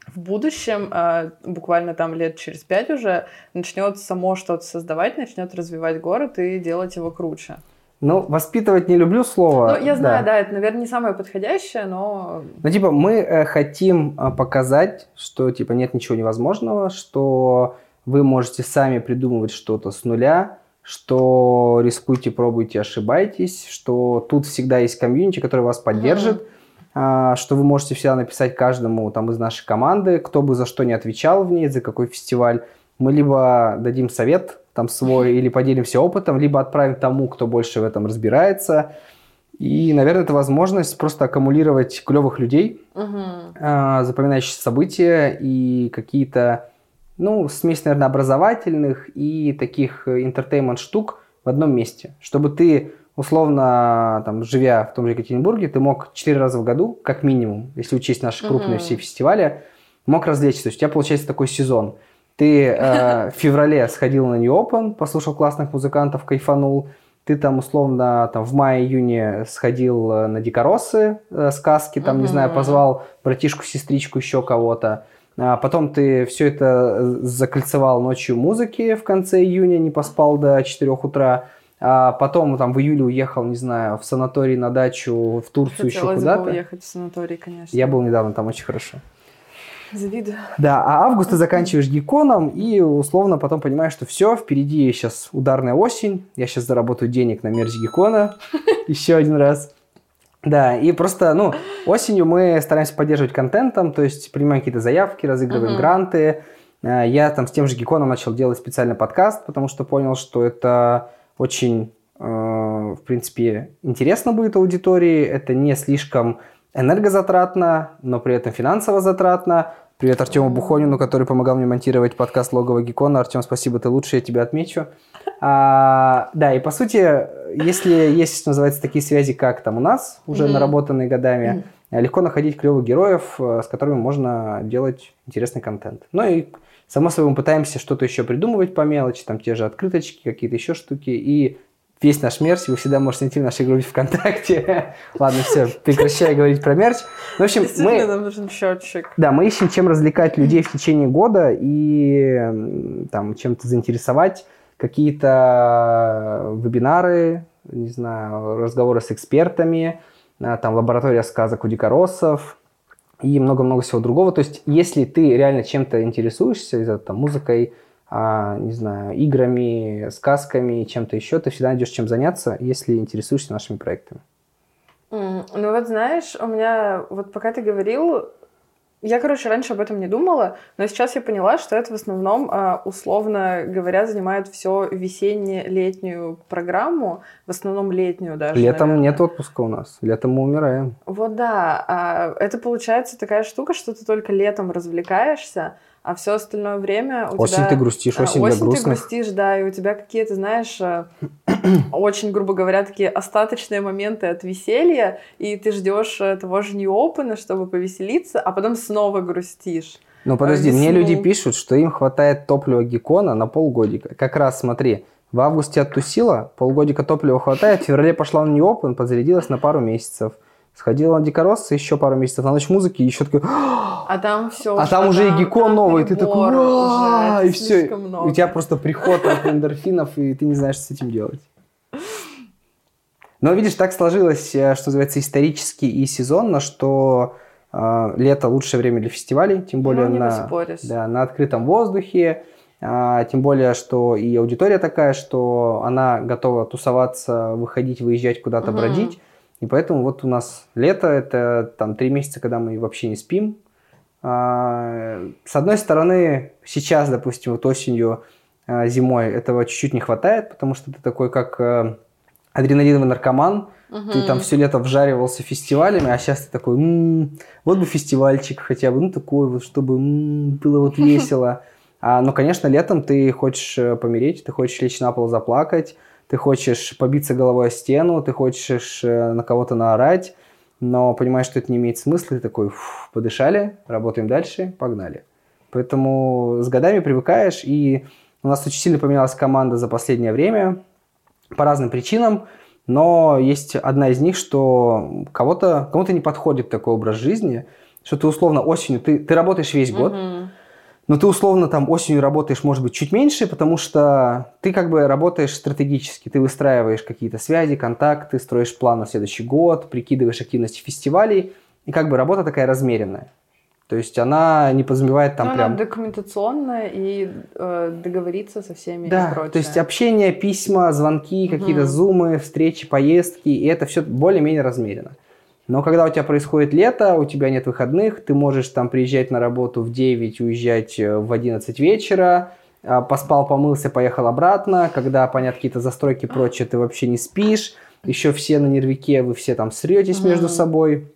в будущем, а, буквально там лет через пять уже, начнет само что-то создавать, начнет развивать город и делать его круче. Ну, воспитывать не люблю слово. Ну, я знаю, да, да это, наверное, не самое подходящее, но... Ну, типа, мы э, хотим э, показать, что, типа, нет ничего невозможного, что вы можете сами придумывать что-то с нуля, что рискуйте, пробуйте, ошибайтесь, что тут всегда есть комьюнити, который вас поддержит, mm-hmm. что вы можете всегда написать каждому там из нашей команды, кто бы за что не отвечал в ней, за какой фестиваль. Мы либо дадим совет там свой, или поделимся опытом, либо отправим тому, кто больше в этом разбирается. И, наверное, это возможность просто аккумулировать клевых людей, угу. запоминающие события и какие-то ну, смесь, наверное, образовательных и таких интертеймент штук в одном месте, чтобы ты условно, там, живя в том же Екатеринбурге, ты мог четыре раза в году, как минимум, если учесть наши крупные uh-huh. все фестивали, мог развлечься. То есть у тебя получается такой сезон. Ты э, в феврале сходил на New Open, послушал классных музыкантов, кайфанул. Ты там условно там, в мае-июне сходил э, на Дикоросы, э, сказки, там, uh-huh. не знаю, позвал братишку, сестричку, еще кого-то. А потом ты все это э, закольцевал ночью музыки в конце июня, не поспал до 4 утра. А потом там в июле уехал, не знаю, в санаторий на дачу, в Турцию Хотелось еще куда-то. бы уехать в санаторий, конечно. Я был недавно там очень хорошо. Завидую. Да, а август ты заканчиваешь гиконом и условно потом понимаешь, что все, впереди сейчас ударная осень, я сейчас заработаю денег на мерч гикона еще один раз. Да, и просто, ну, осенью мы стараемся поддерживать контентом, то есть принимаем какие-то заявки, разыгрываем гранты. Э, я там с тем же гиконом начал делать специальный подкаст, потому что понял, что это очень, э, в принципе, интересно будет аудитории, это не слишком энергозатратно, но при этом финансово затратно. Привет Артему Бухонину, который помогал мне монтировать подкаст Логового Гикона. Артем, спасибо, ты лучший, я тебя отмечу. А, да, и по сути, если есть, что называется, такие связи, как там у нас, уже mm-hmm. наработанные годами, mm-hmm. легко находить клевых героев, э, с которыми можно делать интересный контент. Ну и, само собой, мы пытаемся что-то еще придумывать по мелочи, там те же открыточки, какие-то еще штуки, и весь наш мерч вы всегда можете найти в нашей группе ВКонтакте. Ладно, все, прекращаю говорить про мерч. В общем, мы... нам нужен счетчик. Да, мы ищем, чем развлекать людей в течение года и там чем-то заинтересовать. Какие-то вебинары, не знаю, разговоры с экспертами, а, там лаборатория сказок у дикоросов и много-много всего другого. То есть, если ты реально чем-то интересуешься, там, музыкой, не знаю, играми, сказками, чем-то еще, ты всегда найдешь чем заняться, если интересуешься нашими проектами. Mm, ну вот знаешь, у меня, вот пока ты говорил, я, короче, раньше об этом не думала, но сейчас я поняла, что это в основном, а, условно говоря, занимает все весенне-летнюю программу, в основном летнюю даже. Летом наверное. нет отпуска у нас, летом мы умираем. Вот да, а, это получается такая штука, что ты только летом развлекаешься, а все остальное время у осень тебя... ты грустишь, осень, осень для грустных. ты грустишь, да, и у тебя какие-то, знаешь, э, очень, грубо говоря, такие остаточные моменты от веселья, и ты ждешь э, того же неопена, чтобы повеселиться, а потом снова грустишь. Ну подожди, Весну. мне люди пишут, что им хватает топлива гекона на полгодика. Как раз смотри, в августе оттусила, полгодика топлива хватает, в феврале пошла на неопен, подзарядилась на пару месяцев. Сходила на Дикороссы еще пару месяцев, на ночь музыки, и еще такой... А там все. А там уже и гекон новый, ты такой... И все. У тебя просто приход эндорфинов, и ты не знаешь, что с этим делать. Но видишь, так сложилось, э, что называется, исторически и сезонно, что э, лето лучшее время для фестивалей, тем более ну, на, да, на открытом воздухе, э, тем более, что и аудитория такая, что она готова тусоваться, выходить, выезжать куда-то, угу. бродить. И поэтому вот у нас лето, это там три месяца, когда мы вообще не спим. А, с одной стороны, сейчас, допустим, вот осенью, а, зимой этого чуть-чуть не хватает, потому что ты такой как э, адреналиновый наркоман, угу. ты там все лето вжаривался фестивалями, а сейчас ты такой, м-м, вот бы фестивальчик хотя бы, ну такой вот, чтобы м-м, было вот весело. А, но, конечно, летом ты хочешь э, помереть, ты хочешь лечь на пол заплакать, ты хочешь побиться головой о стену, ты хочешь э, на кого-то наорать, но понимаешь, что это не имеет смысла, ты такой, подышали, работаем дальше, погнали. Поэтому с годами привыкаешь, и у нас очень сильно поменялась команда за последнее время по разным причинам, но есть одна из них, что кого-то кому не подходит такой образ жизни, что ты условно осенью, ты, ты работаешь весь год, mm-hmm но ты условно там осенью работаешь, может быть, чуть меньше, потому что ты как бы работаешь стратегически, ты выстраиваешь какие-то связи, контакты, строишь план на следующий год, прикидываешь активности фестивалей, и как бы работа такая размеренная. То есть она не подразумевает там ну, прям... Она документационная и э, договориться со всеми да, и прочее. то есть общение, письма, звонки, какие-то зумы, встречи, поездки, и это все более-менее размерено. Но когда у тебя происходит лето, у тебя нет выходных, ты можешь там приезжать на работу в 9, уезжать э, в 11 вечера, а, поспал, помылся, поехал обратно. Когда, понятно, какие-то застройки прочее, ты вообще не спишь. Еще все на нервике, вы все там сретесь mm-hmm. между собой.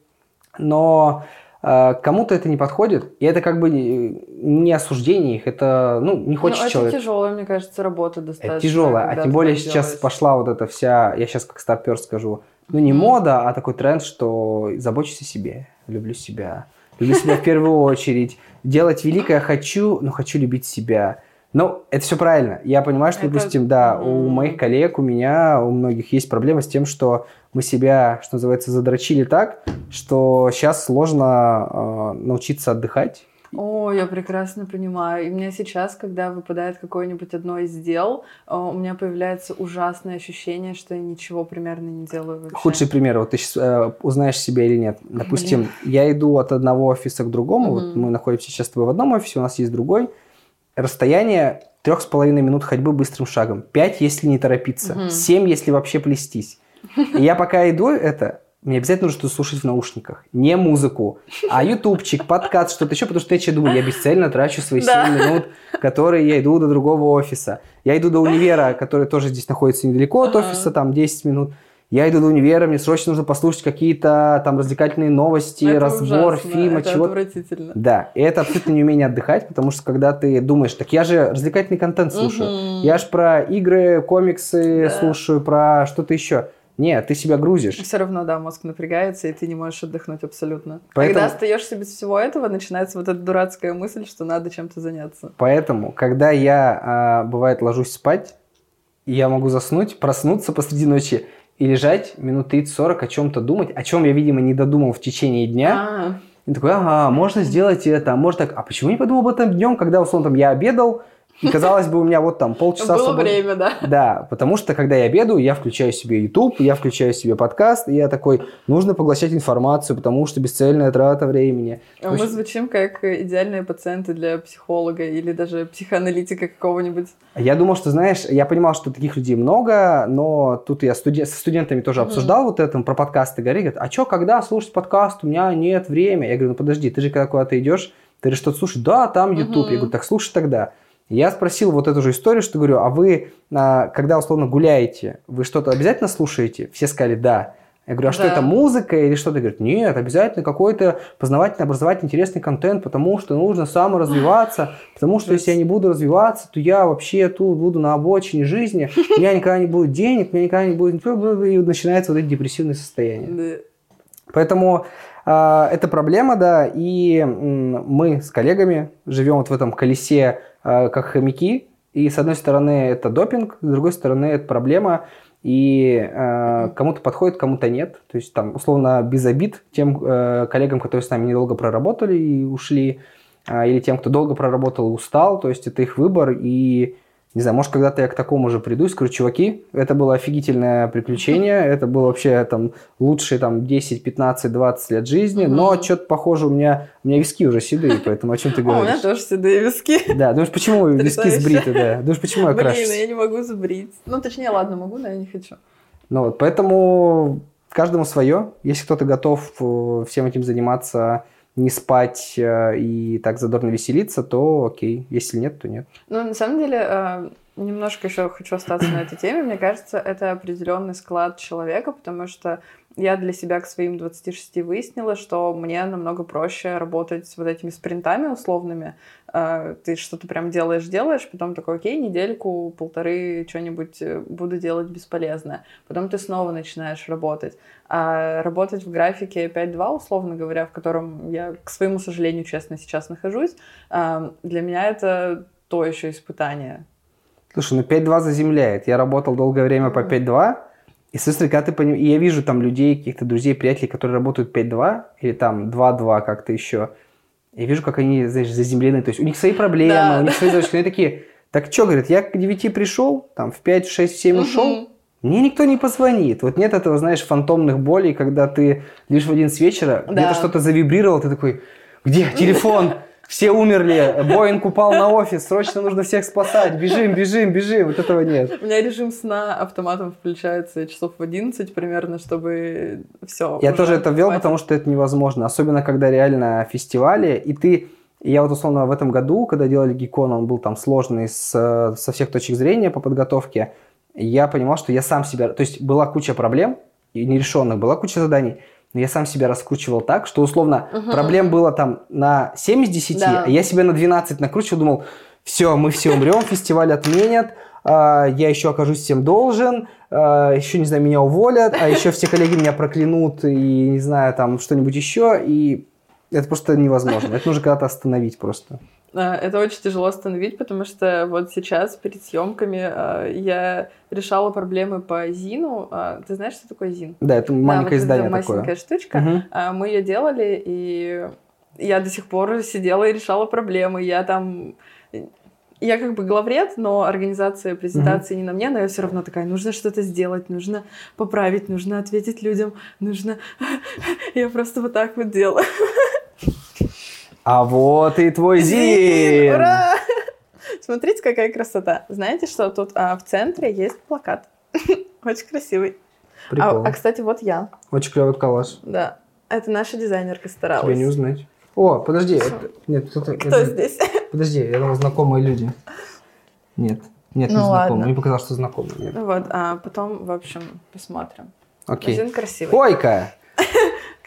Но э, кому-то это не подходит, и это как бы не осуждение их, это, ну, не хочет ну, человек. это тяжелая, мне кажется, работа достаточно. Это тяжелая, а тем более сейчас делаешь. пошла вот эта вся, я сейчас как старпер скажу, ну не мода, а такой тренд, что забочусь о себе, люблю себя, люблю себя в первую очередь, делать великое хочу, но хочу любить себя. Ну, это все правильно. Я понимаю, что, это... допустим, да, у моих коллег, у меня, у многих есть проблема с тем, что мы себя, что называется, задрочили так, что сейчас сложно э, научиться отдыхать, О, я прекрасно понимаю. И у меня сейчас, когда выпадает какое-нибудь одно из дел, э, у меня появляется ужасное ощущение, что я ничего примерно не делаю вообще. Худший пример. Вот ты сейчас э, узнаешь себя или нет. Допустим, Блин. я иду от одного офиса к другому. Угу. Вот мы находимся сейчас с тобой в одном офисе, у нас есть другой. Расстояние трех с половиной минут ходьбы быстрым шагом. Пять, если не торопиться. Угу. Семь, если вообще плестись. И я пока иду это, мне обязательно нужно что-то слушать в наушниках. Не музыку, а ютубчик, подкаст, что-то еще, потому что я что думаю, я бесцельно трачу свои 7 да. минут, которые я иду до другого офиса. Я иду до универа, который тоже здесь находится недалеко от офиса, там 10 минут. Я иду до универа, мне срочно нужно послушать какие-то там развлекательные новости, это разбор ужасно, фильма, это чего. отвратительно. Да, и это абсолютно не умение отдыхать, потому что когда ты думаешь, так я же развлекательный контент слушаю, угу. я же про игры, комиксы да. слушаю, про что-то еще. Нет, ты себя грузишь. Все равно, да, мозг напрягается, и ты не можешь отдохнуть абсолютно. Поэтому... Когда остаешься без всего этого, начинается вот эта дурацкая мысль, что надо чем-то заняться. Поэтому, когда я, а, бывает, ложусь спать, я могу заснуть, проснуться посреди ночи и лежать минут 30-40 о чем-то думать, о чем я, видимо, не додумал в течение дня. А-а-а. И такой, ага, можно сделать это, а можно так. А почему не подумал об этом днем, когда, условно, там, я обедал, и казалось бы, у меня вот там полчаса Было свобод... время, да. Да, потому что когда я обедаю, я включаю себе YouTube, я включаю себе подкаст, и я такой, нужно поглощать информацию, потому что бесцельная трата времени. А мы звучим как идеальные пациенты для психолога или даже психоаналитика какого-нибудь. Я думал, что, знаешь, я понимал, что таких людей много, но тут я студи... со студентами тоже mm-hmm. обсуждал вот это, про подкасты, говорит, говорят, а что, когда слушать подкаст, у меня нет времени. Я говорю, ну подожди, ты же когда куда-то идешь, ты же что-то слушаешь, да, там YouTube. Mm-hmm. Я говорю, так слушай тогда. Я спросил вот эту же историю, что говорю, а вы, а, когда условно гуляете, вы что-то обязательно слушаете? Все сказали «да». Я говорю, а что да. это музыка или что-то? Говорят, нет, обязательно какой-то познавательный, образовательный, интересный контент, потому что нужно саморазвиваться, потому что если я не буду развиваться, то я вообще тут буду на обочине жизни, у меня никогда не будет денег, у меня никогда не будет... И начинается вот эти депрессивные состояния. Поэтому это проблема, да, и мы с коллегами живем вот в этом колесе Э, как хомяки. И с одной стороны это допинг, с другой стороны это проблема. И э, кому-то подходит, кому-то нет. То есть там условно без обид тем э, коллегам, которые с нами недолго проработали и ушли, э, или тем, кто долго проработал и устал. То есть это их выбор. И не знаю, может, когда-то я к такому же приду и скажу, чуваки, это было офигительное приключение, это было вообще там лучшие там 10, 15, 20 лет жизни, mm-hmm. но что-то похоже у меня, у меня виски уже седые, поэтому о чем ты говоришь? У меня тоже седые виски. Да, думаешь, почему виски сбриты, да? Думаешь, почему я крашусь? Блин, я не могу сбрить. Ну, точнее, ладно, могу, но я не хочу. Ну вот, поэтому каждому свое. Если кто-то готов э, всем этим заниматься не спать э, и так задорно веселиться, то окей. Если нет, то нет. Ну, на самом деле, э, немножко еще хочу остаться на этой теме. Мне кажется, это определенный склад человека, потому что я для себя к своим 26 выяснила, что мне намного проще работать с вот этими спринтами условными. А, ты что-то прям делаешь, делаешь, потом такой, окей, недельку, полторы, что-нибудь э, буду делать бесполезное. Потом ты снова начинаешь работать. А работать в графике 5.2, условно говоря, в котором я, к своему сожалению, честно, сейчас нахожусь, а, для меня это то еще испытание. Слушай, ну 5.2 заземляет. Я работал долгое время по 5.2, и, соответственно, когда ты поним... и я вижу там людей, каких-то друзей, приятелей, которые работают 5-2 или там 2-2 как-то еще, я вижу, как они, знаешь, заземлены, то есть у них свои проблемы, да, у них свои задачи, они такие, так что, говорят, я к 9 пришел, там в 5, в 6, в 7 угу. ушел, мне никто не позвонит. Вот нет этого, знаешь, фантомных болей, когда ты лишь в один с вечера, да. где-то что-то завибрировало, ты такой, где телефон? Все умерли, Боинг упал на офис, срочно нужно всех спасать, бежим, бежим, бежим, вот этого нет. У меня режим сна автоматом включается часов в 11 примерно, чтобы все. Я тоже это ввел, потому что это невозможно, особенно когда реально фестивали, и ты я вот условно в этом году, когда делали Гикон, он был там сложный с, со всех точек зрения по подготовке, я понимал, что я сам себя... То есть была куча проблем и нерешенных, была куча заданий, я сам себя раскручивал так, что условно угу. проблем было там на 7 из 10, да. а я себя на 12 накручивал, думал, все, мы все умрем, фестиваль отменят, а, я еще окажусь всем должен, а, еще, не знаю, меня уволят, а еще все коллеги меня проклянут и, не знаю, там что-нибудь еще, и это просто невозможно. Это нужно когда-то остановить просто. А, это очень тяжело остановить, потому что вот сейчас перед съемками а, я решала проблемы по Зину. А, ты знаешь, что такое Зин? Да, это маленькое да, вот издание такое. штучка. Угу. Мы ее делали, и я до сих пор сидела и решала проблемы. Я там я как бы главред, но организация презентации mm-hmm. не на мне, но я все равно такая, нужно что-то сделать, нужно поправить, нужно ответить людям, нужно... я просто вот так вот делаю. А вот и твой Зин! Ура! Смотрите, какая красота. Знаете, что тут а, в центре есть плакат. Очень красивый. А, а, кстати, вот я. Очень клевый калаш. Да. Это наша дизайнерка старалась. Тебе не узнать. О, подожди. Это... Нет, кто-то... Кто это... здесь? Подожди, я думал, знакомые люди. Нет. Нет, ну, не знакомые. Мне показалось, что знакомые. Нет. Вот, а потом, в общем, посмотрим. Окей. Один красивый. Койка!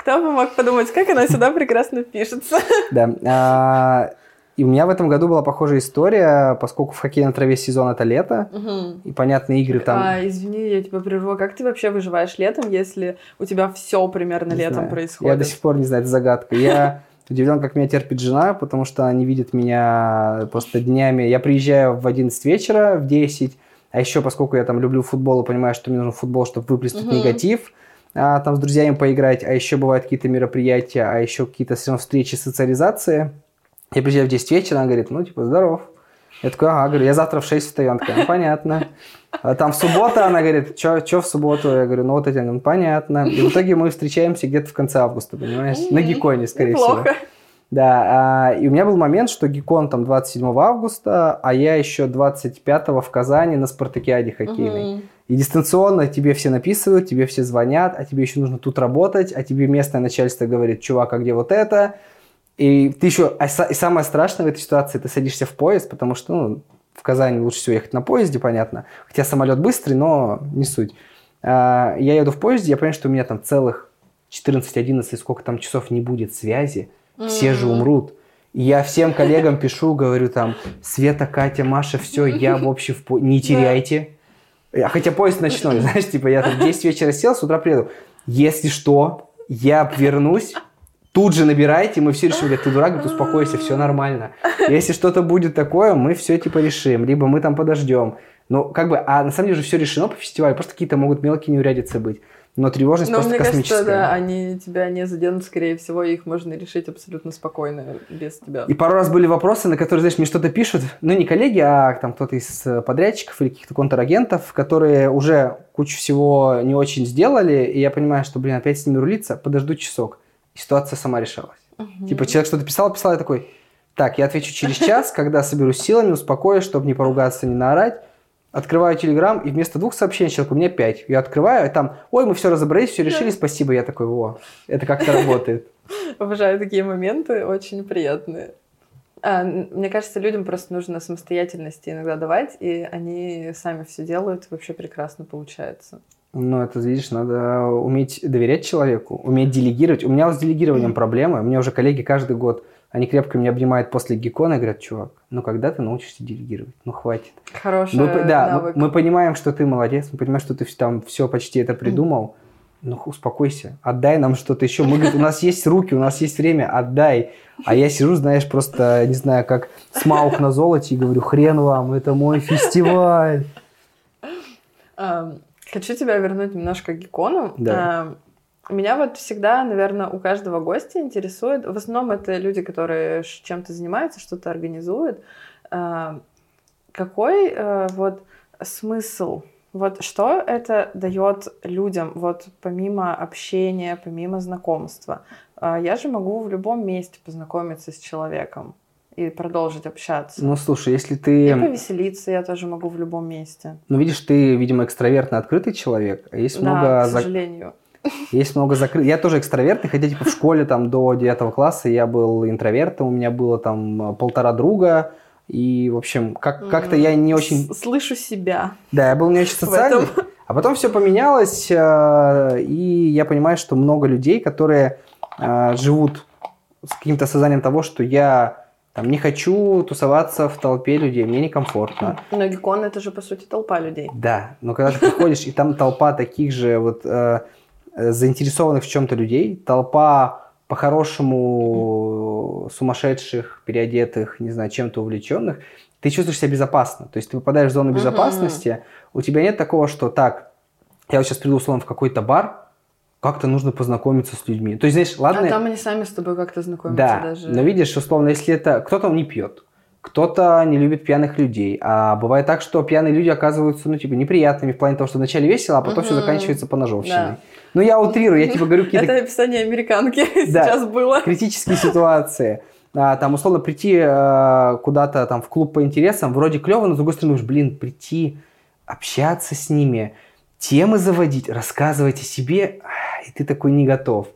Кто бы мог подумать, как она сюда прекрасно пишется. Да. А, и у меня в этом году была похожая история, поскольку в хоккее на траве сезон это лето, угу. и понятные игры там. А, извини, я тебя прерву. Как ты вообще выживаешь летом, если у тебя все примерно не летом знаю. происходит? Я до сих пор не знаю, это загадка. Я удивлен, как меня терпит жена, потому что она не видит меня просто днями. Я приезжаю в 11 вечера, в 10, а еще, поскольку я там люблю футбол и понимаю, что мне нужен футбол, чтобы выплеснуть угу. негатив, а, там с друзьями поиграть, а еще бывают какие-то мероприятия, а еще какие-то все равно встречи, социализации. Я приезжаю в 10 вечера, она говорит, ну, типа, здоров. Я такой, ага, говорю, я завтра в 6 встаю. Она такая, ну, понятно. А там в субботу, она говорит, что в субботу? Я говорю, ну, вот эти, ну, понятно. И в итоге мы встречаемся где-то в конце августа, понимаешь? На Гиконе, скорее Неплохо. всего. Да, а, и у меня был момент, что Гикон там 27 августа, а я еще 25 в Казани на спартакиаде хоккейной. Угу. И дистанционно тебе все написывают, тебе все звонят, а тебе еще нужно тут работать, а тебе местное начальство говорит, чувак, а где вот это? И ты еще, а и самое страшное в этой ситуации, ты садишься в поезд, потому что, ну, в Казани лучше всего ехать на поезде, понятно. Хотя самолет быстрый, но не суть. А, я еду в поезде, я понимаю, что у меня там целых 14-11, сколько там часов не будет связи все же умрут. И я всем коллегам пишу, говорю там, Света, Катя, Маша, все, я в общем, не теряйте. Да. Хотя поезд ночной, знаешь, типа я там в 10 вечера сел, с утра приеду. Если что, я вернусь, тут же набирайте, мы все решим, говорят, ты дурак, говорит, успокойся, все нормально. Если что-то будет такое, мы все типа решим, либо мы там подождем. Ну, как бы, а на самом деле же все решено по фестивалю, просто какие-то могут мелкие неурядицы быть но тревожность но просто мне космическая. Кажется, да, они тебя не заденут, скорее всего, их можно решить абсолютно спокойно без тебя. И пару раз были вопросы, на которые, знаешь, мне что-то пишут, ну не коллеги, а там кто-то из э, подрядчиков или каких-то контрагентов, которые уже кучу всего не очень сделали, и я понимаю, что, блин, опять с ними рулиться, подожду часок. И ситуация сама решалась. Угу. Типа человек что-то писал, писал, я такой, так, я отвечу через час, когда соберусь силами, успокоюсь, чтобы не поругаться, не наорать Открываю Телеграм, и вместо двух сообщений человек у меня пять. Я открываю, и там, ой, мы все разобрались, все решили, спасибо. Я такой, о, это как-то работает. Обожаю такие моменты, очень приятные. А, мне кажется, людям просто нужно самостоятельности иногда давать, и они сами все делают, вообще прекрасно получается. Ну, это, видишь, надо уметь доверять человеку, уметь делегировать. У меня с делегированием проблемы. У меня уже коллеги каждый год они крепко меня обнимают после гекона и говорят, чувак, ну когда ты научишься делегировать? Ну хватит. Хороший мы, Да, навык. Мы, мы понимаем, что ты молодец, мы понимаем, что ты там все почти это придумал. Ну успокойся, отдай нам что-то еще. Мы говорим, у нас есть руки, у нас есть время, отдай. А я сижу, знаешь, просто, не знаю, как смаук на золоте и говорю, хрен вам, это мой фестиваль. Хочу тебя вернуть немножко к гекону. Да. Меня вот всегда, наверное, у каждого гостя интересует, в основном это люди, которые чем-то занимаются, что-то организуют, а, какой э, вот смысл, вот что это дает людям, вот помимо общения, помимо знакомства. А, я же могу в любом месте познакомиться с человеком и продолжить общаться. Ну, слушай, если ты... И повеселиться я тоже могу в любом месте. Ну, видишь, ты, видимо, экстравертно открытый человек, а есть да, много... к сожалению. Есть много закрытых. Я тоже экстравертный, хотя типа в школе там до 9 класса я был интровертом, у меня было там полтора друга, и, в общем, как- как-то я не очень... Слышу себя. Да, я был не очень социальный. А потом все поменялось, э, и я понимаю, что много людей, которые э, живут с каким-то сознанием того, что я там не хочу тусоваться в толпе людей, мне некомфортно. Но Гекон это же по сути толпа людей. Да, но когда ты приходишь, и там толпа таких же вот Э, заинтересованных в чем-то людей, толпа по-хорошему сумасшедших, переодетых, не знаю, чем-то увлеченных, ты чувствуешь себя безопасно. То есть ты попадаешь в зону безопасности, uh-huh. у тебя нет такого, что так, я вот сейчас приду условно в какой-то бар, как-то нужно познакомиться с людьми. То есть, знаешь, ладно... А там они сами с тобой как-то знакомятся да, даже. но видишь, условно, если это... Кто-то не пьет, кто-то не любит пьяных людей. А бывает так, что пьяные люди оказываются, ну, типа, неприятными в плане того, что вначале весело, а потом угу. все заканчивается по ножовщине. Да. Ну, я утрирую, я типа говорю какие-то... Это описание американки сейчас было. критические ситуации. А, там, условно, прийти а, куда-то там в клуб по интересам, вроде клево, но с другой стороны, уж, блин, прийти, общаться с ними, темы заводить, рассказывать о себе, и ты такой не готов.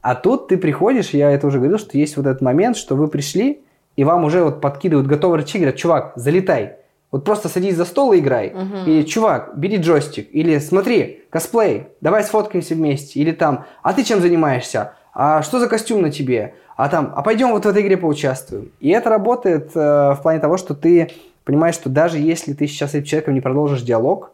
А тут ты приходишь, я это уже говорил, что есть вот этот момент, что вы пришли, и вам уже вот подкидывают готовый рычаг, говорят, чувак, залетай. Вот просто садись за стол и играй. Угу. Или, чувак, бери джойстик. Или, смотри, косплей, давай сфоткаемся вместе. Или там, а ты чем занимаешься? А что за костюм на тебе? А там, а пойдем вот в этой игре поучаствуем. И это работает э, в плане того, что ты понимаешь, что даже если ты сейчас с этим человеком не продолжишь диалог,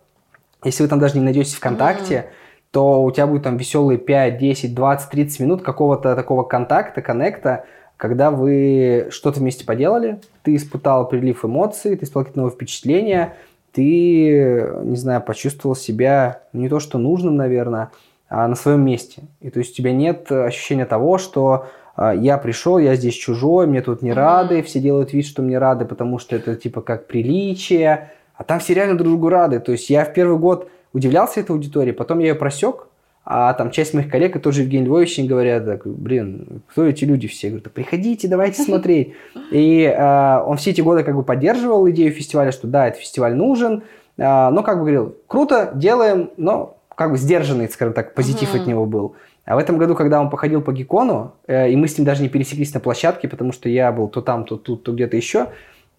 если вы там даже не найдете ВКонтакте, mm то у тебя будет там веселые 5, 10, 20, 30 минут какого-то такого контакта, коннекта, когда вы что-то вместе поделали, ты испытал прилив эмоций, ты испытал какие-то новые впечатления, ты, не знаю, почувствовал себя не то что нужным, наверное, а на своем месте. И то есть у тебя нет ощущения того, что а, я пришел, я здесь чужой, мне тут не рады, все делают вид, что мне рады, потому что это типа как приличие, а там все реально друг другу рады. То есть я в первый год удивлялся этой аудитории, потом я ее просек, а там часть моих коллег, и тоже Евгений Львович, говорят, так, блин, кто эти люди все? Я говорю, приходите, давайте смотреть. И э, он все эти годы как бы поддерживал идею фестиваля, что да, этот фестиваль нужен, э, но как бы говорил, круто, делаем, но как бы сдержанный, скажем так, позитив от него был. А в этом году, когда он походил по Гекону, э, и мы с ним даже не пересеклись на площадке, потому что я был то там, то тут, то где-то еще,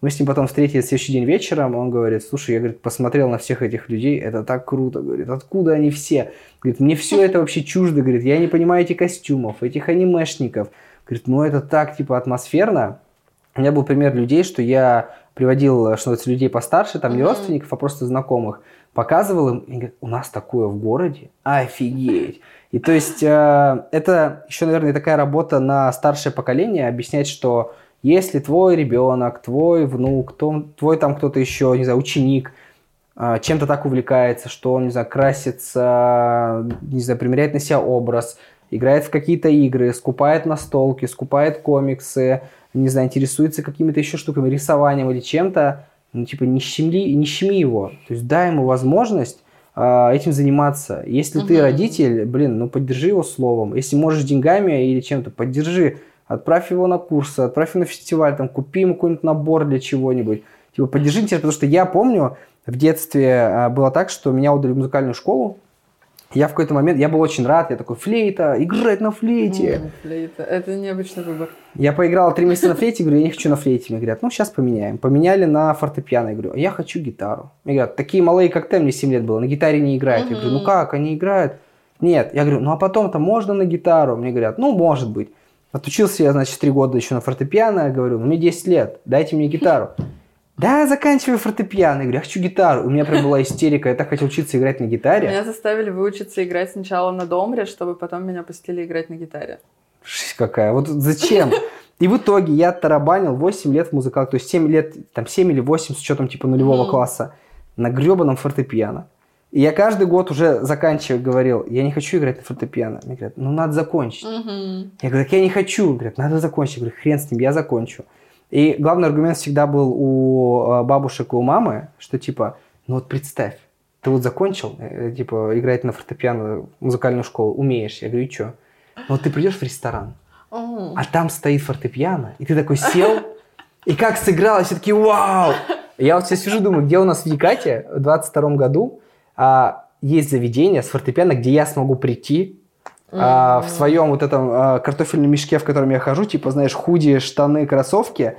мы с ним потом встретились в следующий день вечером, он говорит, слушай, я говорит, посмотрел на всех этих людей, это так круто, говорит, откуда они все? Говорит, мне все это вообще чуждо, говорит, я не понимаю этих костюмов, этих анимешников. Говорит, ну это так, типа, атмосферно. У меня был пример людей, что я приводил, что называется, людей постарше, там не родственников, а просто знакомых, показывал им, и говорит, у нас такое в городе, офигеть. И то есть э, это еще, наверное, такая работа на старшее поколение, объяснять, что если твой ребенок, твой внук, твой там кто-то еще, не знаю, ученик, а, чем-то так увлекается, что он, не знаю, красится, не знаю, примеряет на себя образ, играет в какие-то игры, скупает настолки, скупает комиксы, не знаю, интересуется какими-то еще штуками, рисованием или чем-то, ну, типа, не щеми, не щеми его. То есть дай ему возможность э, этим заниматься. Если угу. ты родитель, блин, ну поддержи его словом. Если можешь деньгами или чем-то, поддержи отправь его на курсы, отправь его на фестиваль, там, купи ему какой-нибудь набор для чего-нибудь. Типа, поддержи интерес, потому что я помню, в детстве а, было так, что меня удали в музыкальную школу, я в какой-то момент, я был очень рад, я такой, флейта, играть на флейте. Mm, флейта, это необычный выбор. Я поиграл три месяца на флейте, говорю, я не хочу на флейте. Мне говорят, ну, сейчас поменяем. Поменяли на фортепиано. Я говорю, я хочу гитару. Мне говорят, такие малые, как ты, мне 7 лет было, на гитаре не играют. Mm-hmm. Я говорю, ну как, они играют? Нет. Я говорю, ну, а потом-то можно на гитару? Мне говорят, ну, может быть. Отучился я, значит, три года еще на фортепиано. Говорю, ну, мне 10 лет, дайте мне гитару. Да, заканчиваю фортепиано. Я говорю, я хочу гитару. У меня прям была истерика. Я так хотел учиться играть на гитаре. Меня заставили выучиться играть сначала на домре, чтобы потом меня пустили играть на гитаре. Жесть какая. Вот зачем? И в итоге я тарабанил 8 лет в музыкалке, то есть 7 лет, там 7 или 8 с учетом типа нулевого mm. класса на гребаном фортепиано. И я каждый год уже заканчивая говорил, я не хочу играть на фортепиано. Мне говорят, ну надо закончить. Угу. Я говорю, так я не хочу. Говорят, надо закончить. Я говорю, хрен с ним, я закончу. И главный аргумент всегда был у э, бабушек и у мамы, что типа, ну вот представь, ты вот закончил, э, типа, играть на фортепиано, музыкальную школу, умеешь. Я говорю, и что? Ну вот ты придешь в ресторан, а там стоит фортепиано, и ты такой сел, и как сыграл, все таки вау! Я вот сейчас сижу, думаю, где у нас в Якате в 22 году а, есть заведение с фортепиано, где я смогу прийти mm-hmm. а, в своем вот этом а, картофельном мешке, в котором я хожу, типа, знаешь, худи, штаны, кроссовки,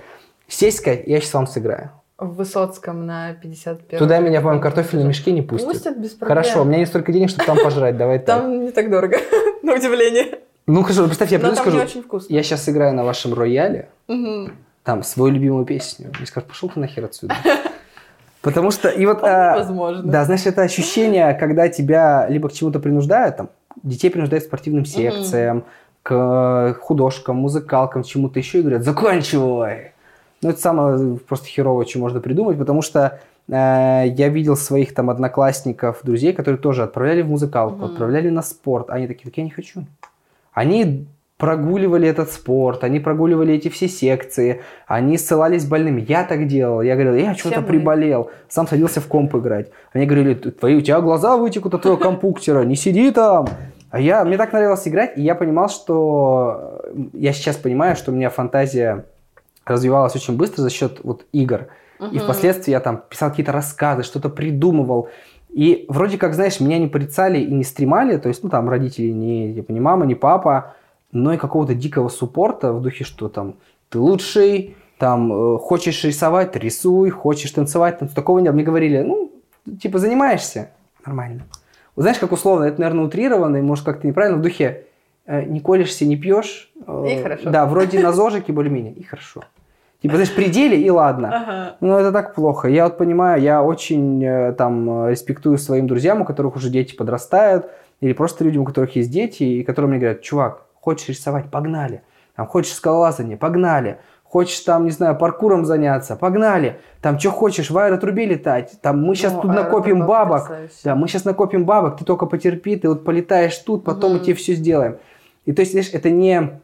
сесть сказать, я сейчас вам сыграю. В Высоцком на 51 Туда меня, по-моему, картофельном мешке не пустят. Пустят без проблем. Хорошо, у меня не столько денег, чтобы там пожрать, давай так. Там не так дорого, на удивление. Ну, хорошо, представь, я приду скажу, я сейчас сыграю на вашем рояле, там, свою любимую песню. Мне скажут, пошел ты нахер отсюда. Потому что, и вот... А, возможно. Да, знаешь, это ощущение, когда тебя либо к чему-то принуждают, там, детей принуждают к спортивным секциям, mm-hmm. к художкам, музыкалкам, чему-то еще, и говорят, заканчивай. Ну, это самое просто херовое, что можно придумать, потому что э, я видел своих там одноклассников, друзей, которые тоже отправляли в музыкалку, mm-hmm. отправляли на спорт. Они такие, так я не хочу. Они прогуливали этот спорт, они прогуливали эти все секции, они ссылались больными. Я так делал. Я говорил, я что-то приболел. Сам садился в комп играть. Они говорили, твои, у тебя глаза вытекут от твоего компуктера, не сиди там. А я, мне так нравилось играть, и я понимал, что... Я сейчас понимаю, что у меня фантазия развивалась очень быстро за счет вот игр. И впоследствии я там писал какие-то рассказы, что-то придумывал. И вроде как, знаешь, меня не порицали и не стремали, то есть, ну, там, родители, не, типа, ни мама, ни папа, но и какого-то дикого суппорта в духе, что там ты лучший, там э, хочешь рисовать, рисуй, хочешь танцевать, там такого нет. Мне говорили, ну, типа занимаешься, нормально. Вот знаешь, как условно, это, наверное, утрированно, и может как-то неправильно, в духе э, не колешься, не пьешь. Э, и хорошо. Да, вроде на зожике более-менее, и хорошо. Типа, знаешь, пределе и ладно. Ага. Но это так плохо. Я вот понимаю, я очень э, там респектую своим друзьям, у которых уже дети подрастают, или просто людям, у которых есть дети, и которые мне говорят, чувак, Хочешь рисовать? Погнали. Там, хочешь скалолазание? Погнали. Хочешь там, не знаю, паркуром заняться? Погнали. Там, что хочешь, в аэротрубе летать? Там, мы сейчас ну, тут накопим бабок. Да, мы сейчас накопим бабок, ты только потерпи, ты вот полетаешь тут, потом угу. мы тебе все сделаем. И то есть, видишь, это не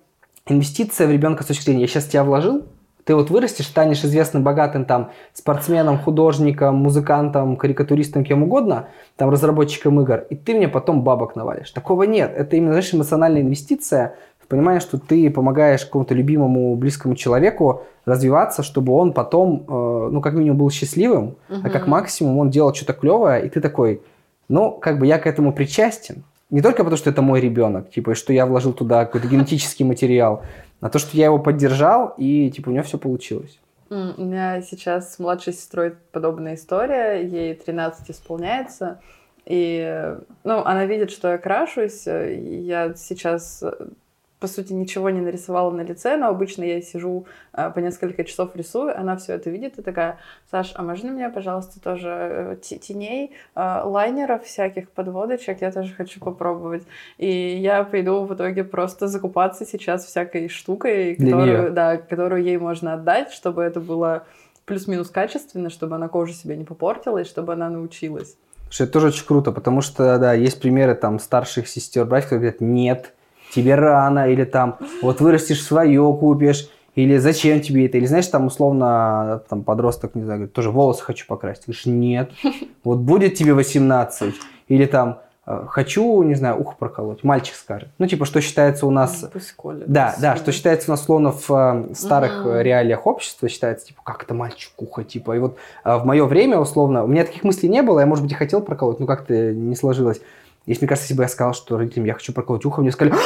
инвестиция в ребенка с точки зрения, я сейчас тебя вложил, ты вот вырастешь, станешь известным, богатым там спортсменом, художником, музыкантом, карикатуристом, кем угодно, там разработчиком игр, и ты мне потом бабок навалишь. Такого нет. Это именно, знаешь, эмоциональная инвестиция в понимание, что ты помогаешь какому-то любимому, близкому человеку развиваться, чтобы он потом, э, ну, как минимум, был счастливым, угу. а как максимум он делал что-то клевое, и ты такой, ну, как бы я к этому причастен. Не только потому, что это мой ребенок, типа, что я вложил туда какой-то генетический материал, на то, что я его поддержал, и типа у него все получилось. У меня сейчас с младшей сестрой подобная история, ей 13 исполняется, и ну, она видит, что я крашусь, я сейчас по сути, ничего не нарисовала на лице, но обычно я сижу э, по несколько часов рисую, она все это видит и такая, Саш, а можно мне, пожалуйста, тоже э, теней, э, лайнеров всяких, подводочек, я тоже хочу попробовать. И я пойду в итоге просто закупаться сейчас всякой штукой, которую, да, которую ей можно отдать, чтобы это было плюс-минус качественно, чтобы она кожу себе не попортила и чтобы она научилась. Что это тоже очень круто, потому что, да, есть примеры там старших сестер, братьев, которые говорят, нет, тебе рано, или там, вот вырастешь свое, купишь, или зачем тебе это, или знаешь, там условно, там подросток, не знаю, говорит, тоже волосы хочу покрасить. Ты говоришь, нет, вот будет тебе 18, или там, «Э, хочу, не знаю, ухо проколоть, мальчик скажет. Ну, типа, что считается у нас... Ну, пусть колет, да, пусть да, что считается у нас словно в э, старых mm-hmm. реалиях общества, считается, типа, как это мальчик ухо, типа. И вот в мое время, условно, у меня таких мыслей не было, я, может быть, и хотел проколоть, но как-то не сложилось. Если, мне кажется, если бы я сказал, что родителям я хочу проколоть ухо, мне сказали,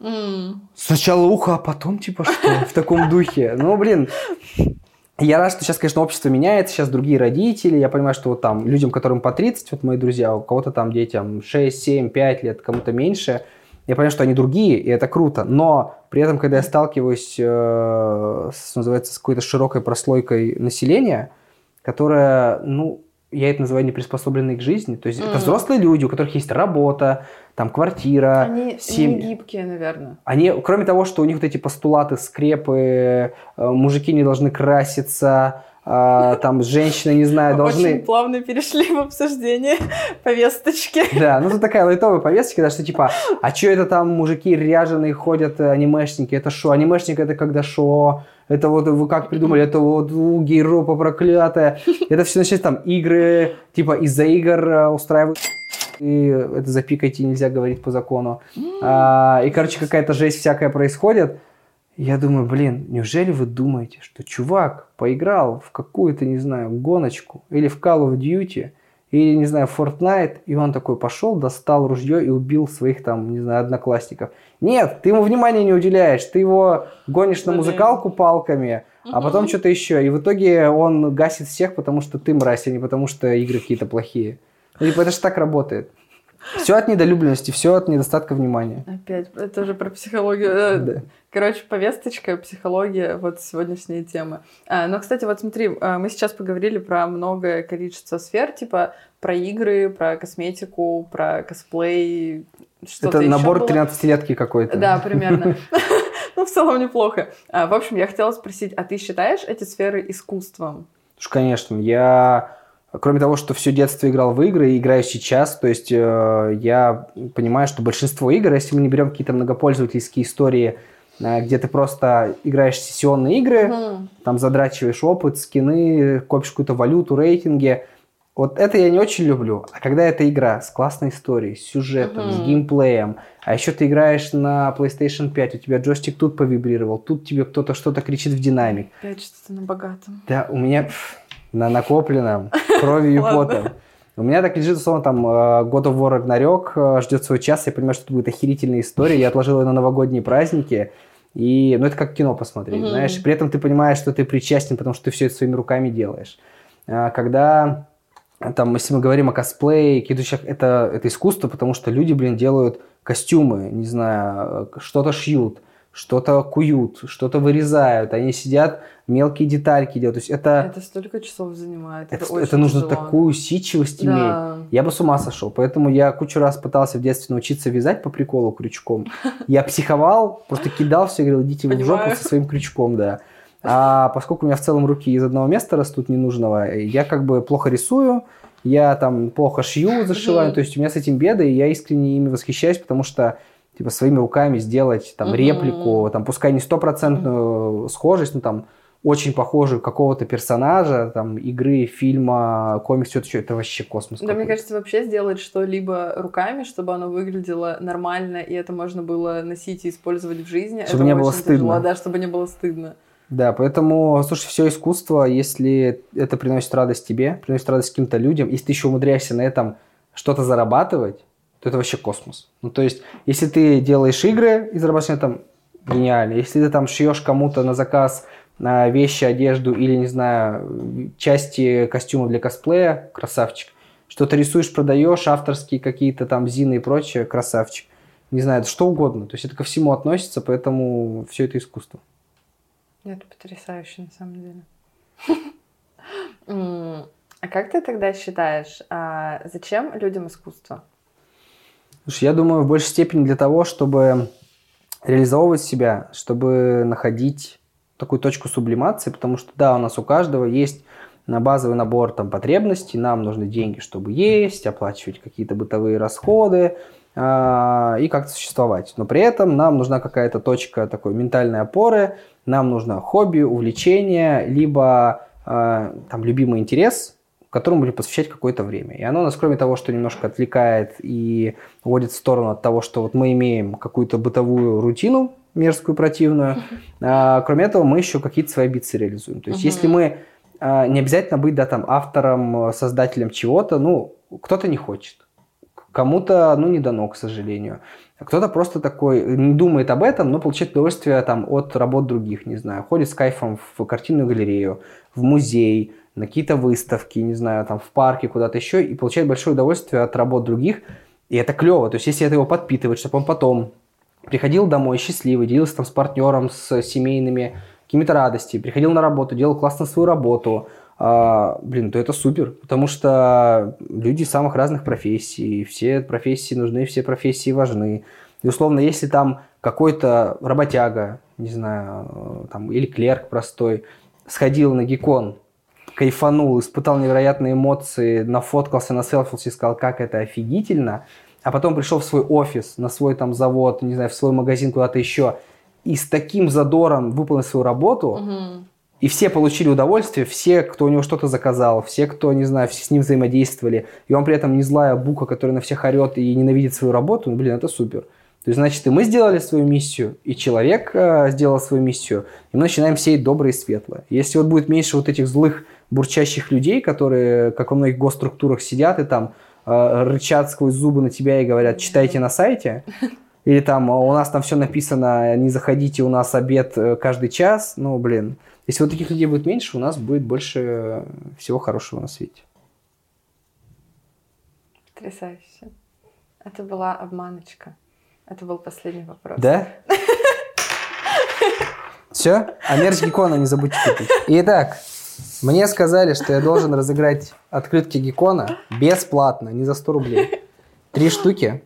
mm. сначала ухо, а потом типа что? В таком духе. Ну, блин, я рад, что сейчас, конечно, общество меняется, сейчас другие родители. Я понимаю, что вот там людям, которым по 30, вот мои друзья, у кого-то там детям 6, 7, 5 лет, кому-то меньше, я понимаю, что они другие, и это круто. Но при этом, когда я сталкиваюсь э, с, называется, с какой-то широкой прослойкой населения, которая, ну, я это называю неприспособленные к жизни. То есть mm. это взрослые люди, у которых есть работа, там квартира, Они семьи. не гибкие, наверное. Они, кроме того, что у них вот эти постулаты, скрепы, э, мужики не должны краситься, а, там женщины, не знаю, должны... Очень плавно перешли в обсуждение повесточки. Да, ну это такая лайтовая повесточка, да, что типа, а что это там мужики ряженые ходят, э, анимешники, это шо? Анимешник это когда шо? Это вот вы как придумали, это вот у гейропа проклятая. Это все начинается там игры, типа из-за игр э, устраивают и это запикайте нельзя говорить по закону. А, и, короче, какая-то жесть всякая происходит. Я думаю, блин, неужели вы думаете, что чувак поиграл в какую-то, не знаю, гоночку или в Call of Duty, или, не знаю, Fortnite, и он такой пошел, достал ружье и убил своих там, не знаю, одноклассников. Нет, ты ему внимания не уделяешь, ты его гонишь на музыкалку палками, а потом что-то еще. И в итоге он гасит всех, потому что ты мразь, а не потому что игры какие-то плохие. Типа, это же так работает. Все от недолюбленности, все от недостатка внимания. Опять, это уже про психологию. Э, да. Короче, повесточка, психология, вот сегодняшняя тема. А, но, кстати, вот смотри, а, мы сейчас поговорили про многое количество сфер, типа про игры, про косметику, про косплей, что-то Это набор 13-летки какой-то. Да, примерно. Ну, в целом неплохо. А, в общем, я хотела спросить, а ты считаешь эти сферы искусством? Конечно, я Кроме того, что все детство играл в игры и играю сейчас, то есть э, я понимаю, что большинство игр, если мы не берем какие-то многопользовательские истории, э, где ты просто играешь сессионные игры, mm. там задрачиваешь опыт, скины, копишь какую-то валюту, рейтинги, вот это я не очень люблю. А когда это игра с классной историей, с сюжетом, mm-hmm. с геймплеем, а еще ты играешь на PlayStation 5, у тебя джойстик тут повибрировал, тут тебе кто-то что-то кричит в динамик. Опять что-то на богатом. Да, у меня на накопленном кровью и потом. У меня так лежит, условно, там, э, God of War Ragnarok э, ждет свой час, я понимаю, что это будет охерительная история, я отложил ее на новогодние праздники, и, ну, это как кино посмотреть, mm-hmm. знаешь, при этом ты понимаешь, что ты причастен, потому что ты все это своими руками делаешь. А, когда, там, если мы говорим о косплее, кидущих, это, это искусство, потому что люди, блин, делают костюмы, не знаю, э, что-то шьют, что-то куют, что-то вырезают, они сидят, мелкие детальки делают. То есть это... Это столько часов занимает. Это, это, это нужно тяжело. такую усидчивость да. иметь. Я бы с ума сошел. Поэтому я кучу раз пытался в детстве научиться вязать по приколу крючком. Я психовал, просто кидал все, говорил, идите вы в жопу со своим крючком, да. А поскольку у меня в целом руки из одного места растут ненужного, я как бы плохо рисую, я там плохо шью, зашиваю, то есть у меня с этим беды, и я искренне ими восхищаюсь, потому что типа своими руками сделать там реплику, там пускай не стопроцентную схожесть, но там очень похожую какого-то персонажа, там, игры, фильма, комикса, все это вообще космос. Да, мне кажется, вообще сделать что-либо руками, чтобы оно выглядело нормально, и это можно было носить и использовать в жизни. Чтобы это не было стыдно. Тяжело, да, чтобы не было стыдно. Да, поэтому, слушай, все искусство, если это приносит радость тебе, приносит радость каким-то людям, если ты еще умудряешься на этом что-то зарабатывать, то это вообще космос. Ну, то есть, если ты делаешь игры и зарабатываешь там, гениально. Если ты там шьешь кому-то на заказ на вещи, одежду или, не знаю, части костюма для косплея, красавчик. Что-то рисуешь, продаешь, авторские какие-то там зины и прочее, красавчик. Не знаю, что угодно. То есть это ко всему относится, поэтому все это искусство. Это потрясающе, на самом деле. А как ты тогда считаешь, а зачем людям искусство? Слушай, я думаю, в большей степени для того, чтобы реализовывать себя, чтобы находить такую точку сублимации, потому что, да, у нас у каждого есть на базовый набор там, потребностей, нам нужны деньги, чтобы есть, оплачивать какие-то бытовые расходы э, и как-то существовать. Но при этом нам нужна какая-то точка такой ментальной опоры, нам нужно хобби, увлечение, либо э, там любимый интерес, которому будем посвящать какое-то время. И оно нас, кроме того, что немножко отвлекает и уводит в сторону от того, что вот мы имеем какую-то бытовую рутину мерзкую, противную, а, кроме этого мы еще какие-то свои амбиции реализуем. То есть, если мы а, не обязательно быть да, там, автором, создателем чего-то, ну, кто-то не хочет. Кому-то, ну, не дано, к сожалению. Кто-то просто такой, не думает об этом, но получает удовольствие там, от работ других, не знаю. Ходит с кайфом в картинную галерею, в музей, на какие-то выставки, не знаю, там в парке, куда-то еще, и получает большое удовольствие от работ других. И это клево. То есть, если это его подпитывает, чтобы он потом приходил домой счастливый, делился там с партнером, с семейными какими-то радостями, приходил на работу, делал классно свою работу, а, блин, то это супер, потому что люди самых разных профессий, все профессии нужны, все профессии важны. И условно, если там какой-то работяга, не знаю, там, или клерк простой, сходил на гикон, кайфанул, испытал невероятные эмоции, нафоткался, населфился и сказал, как это офигительно, а потом пришел в свой офис, на свой там завод, не знаю, в свой магазин, куда-то еще, и с таким задором выполнил свою работу, угу. и все получили удовольствие, все, кто у него что-то заказал, все, кто, не знаю, все с ним взаимодействовали, и он при этом не злая бука, которая на всех орет и ненавидит свою работу, ну, блин, это супер. То есть, значит, и мы сделали свою миссию, и человек э, сделал свою миссию, и мы начинаем сеять доброе и светлое. Если вот будет меньше вот этих злых бурчащих людей, которые, как во многих госструктурах, сидят и там э, рычат сквозь зубы на тебя и говорят, читайте на сайте. Или там у нас там все написано, не заходите, у нас обед э, каждый час. Ну, блин. Если вот таких людей будет меньше, у нас будет больше всего хорошего на свете. Потрясающе. Это была обманочка. Это был последний вопрос. Да? Все? А мерч Гекона не забудьте купить. Итак, мне сказали, что я должен разыграть открытки Гекона бесплатно, не за 100 рублей. Три штуки.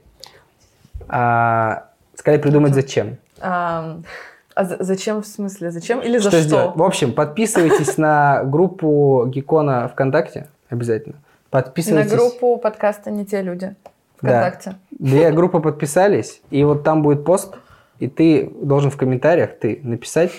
А, сказали придумать зачем. А, А зачем в смысле? Зачем или за что? что? В общем, подписывайтесь на группу Гикона ВКонтакте обязательно. Подписывайтесь. На группу подкаста «Не те люди» ВКонтакте. Да. Две группы подписались, и вот там будет пост, и ты должен в комментариях ты написать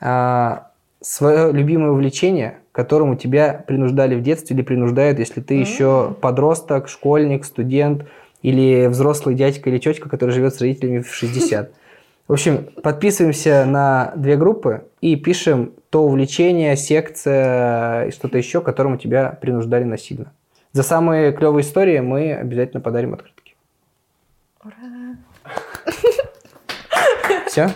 а, свое любимое увлечение, которому тебя принуждали в детстве или принуждают, если ты mm-hmm. еще подросток, школьник, студент или взрослый дядька или тетка, который живет с родителями в 60. В общем, подписываемся на две группы и пишем то увлечение, секция и что-то еще, которому тебя принуждали насильно. За самые клевые истории мы обязательно подарим открытки. Ура! Все?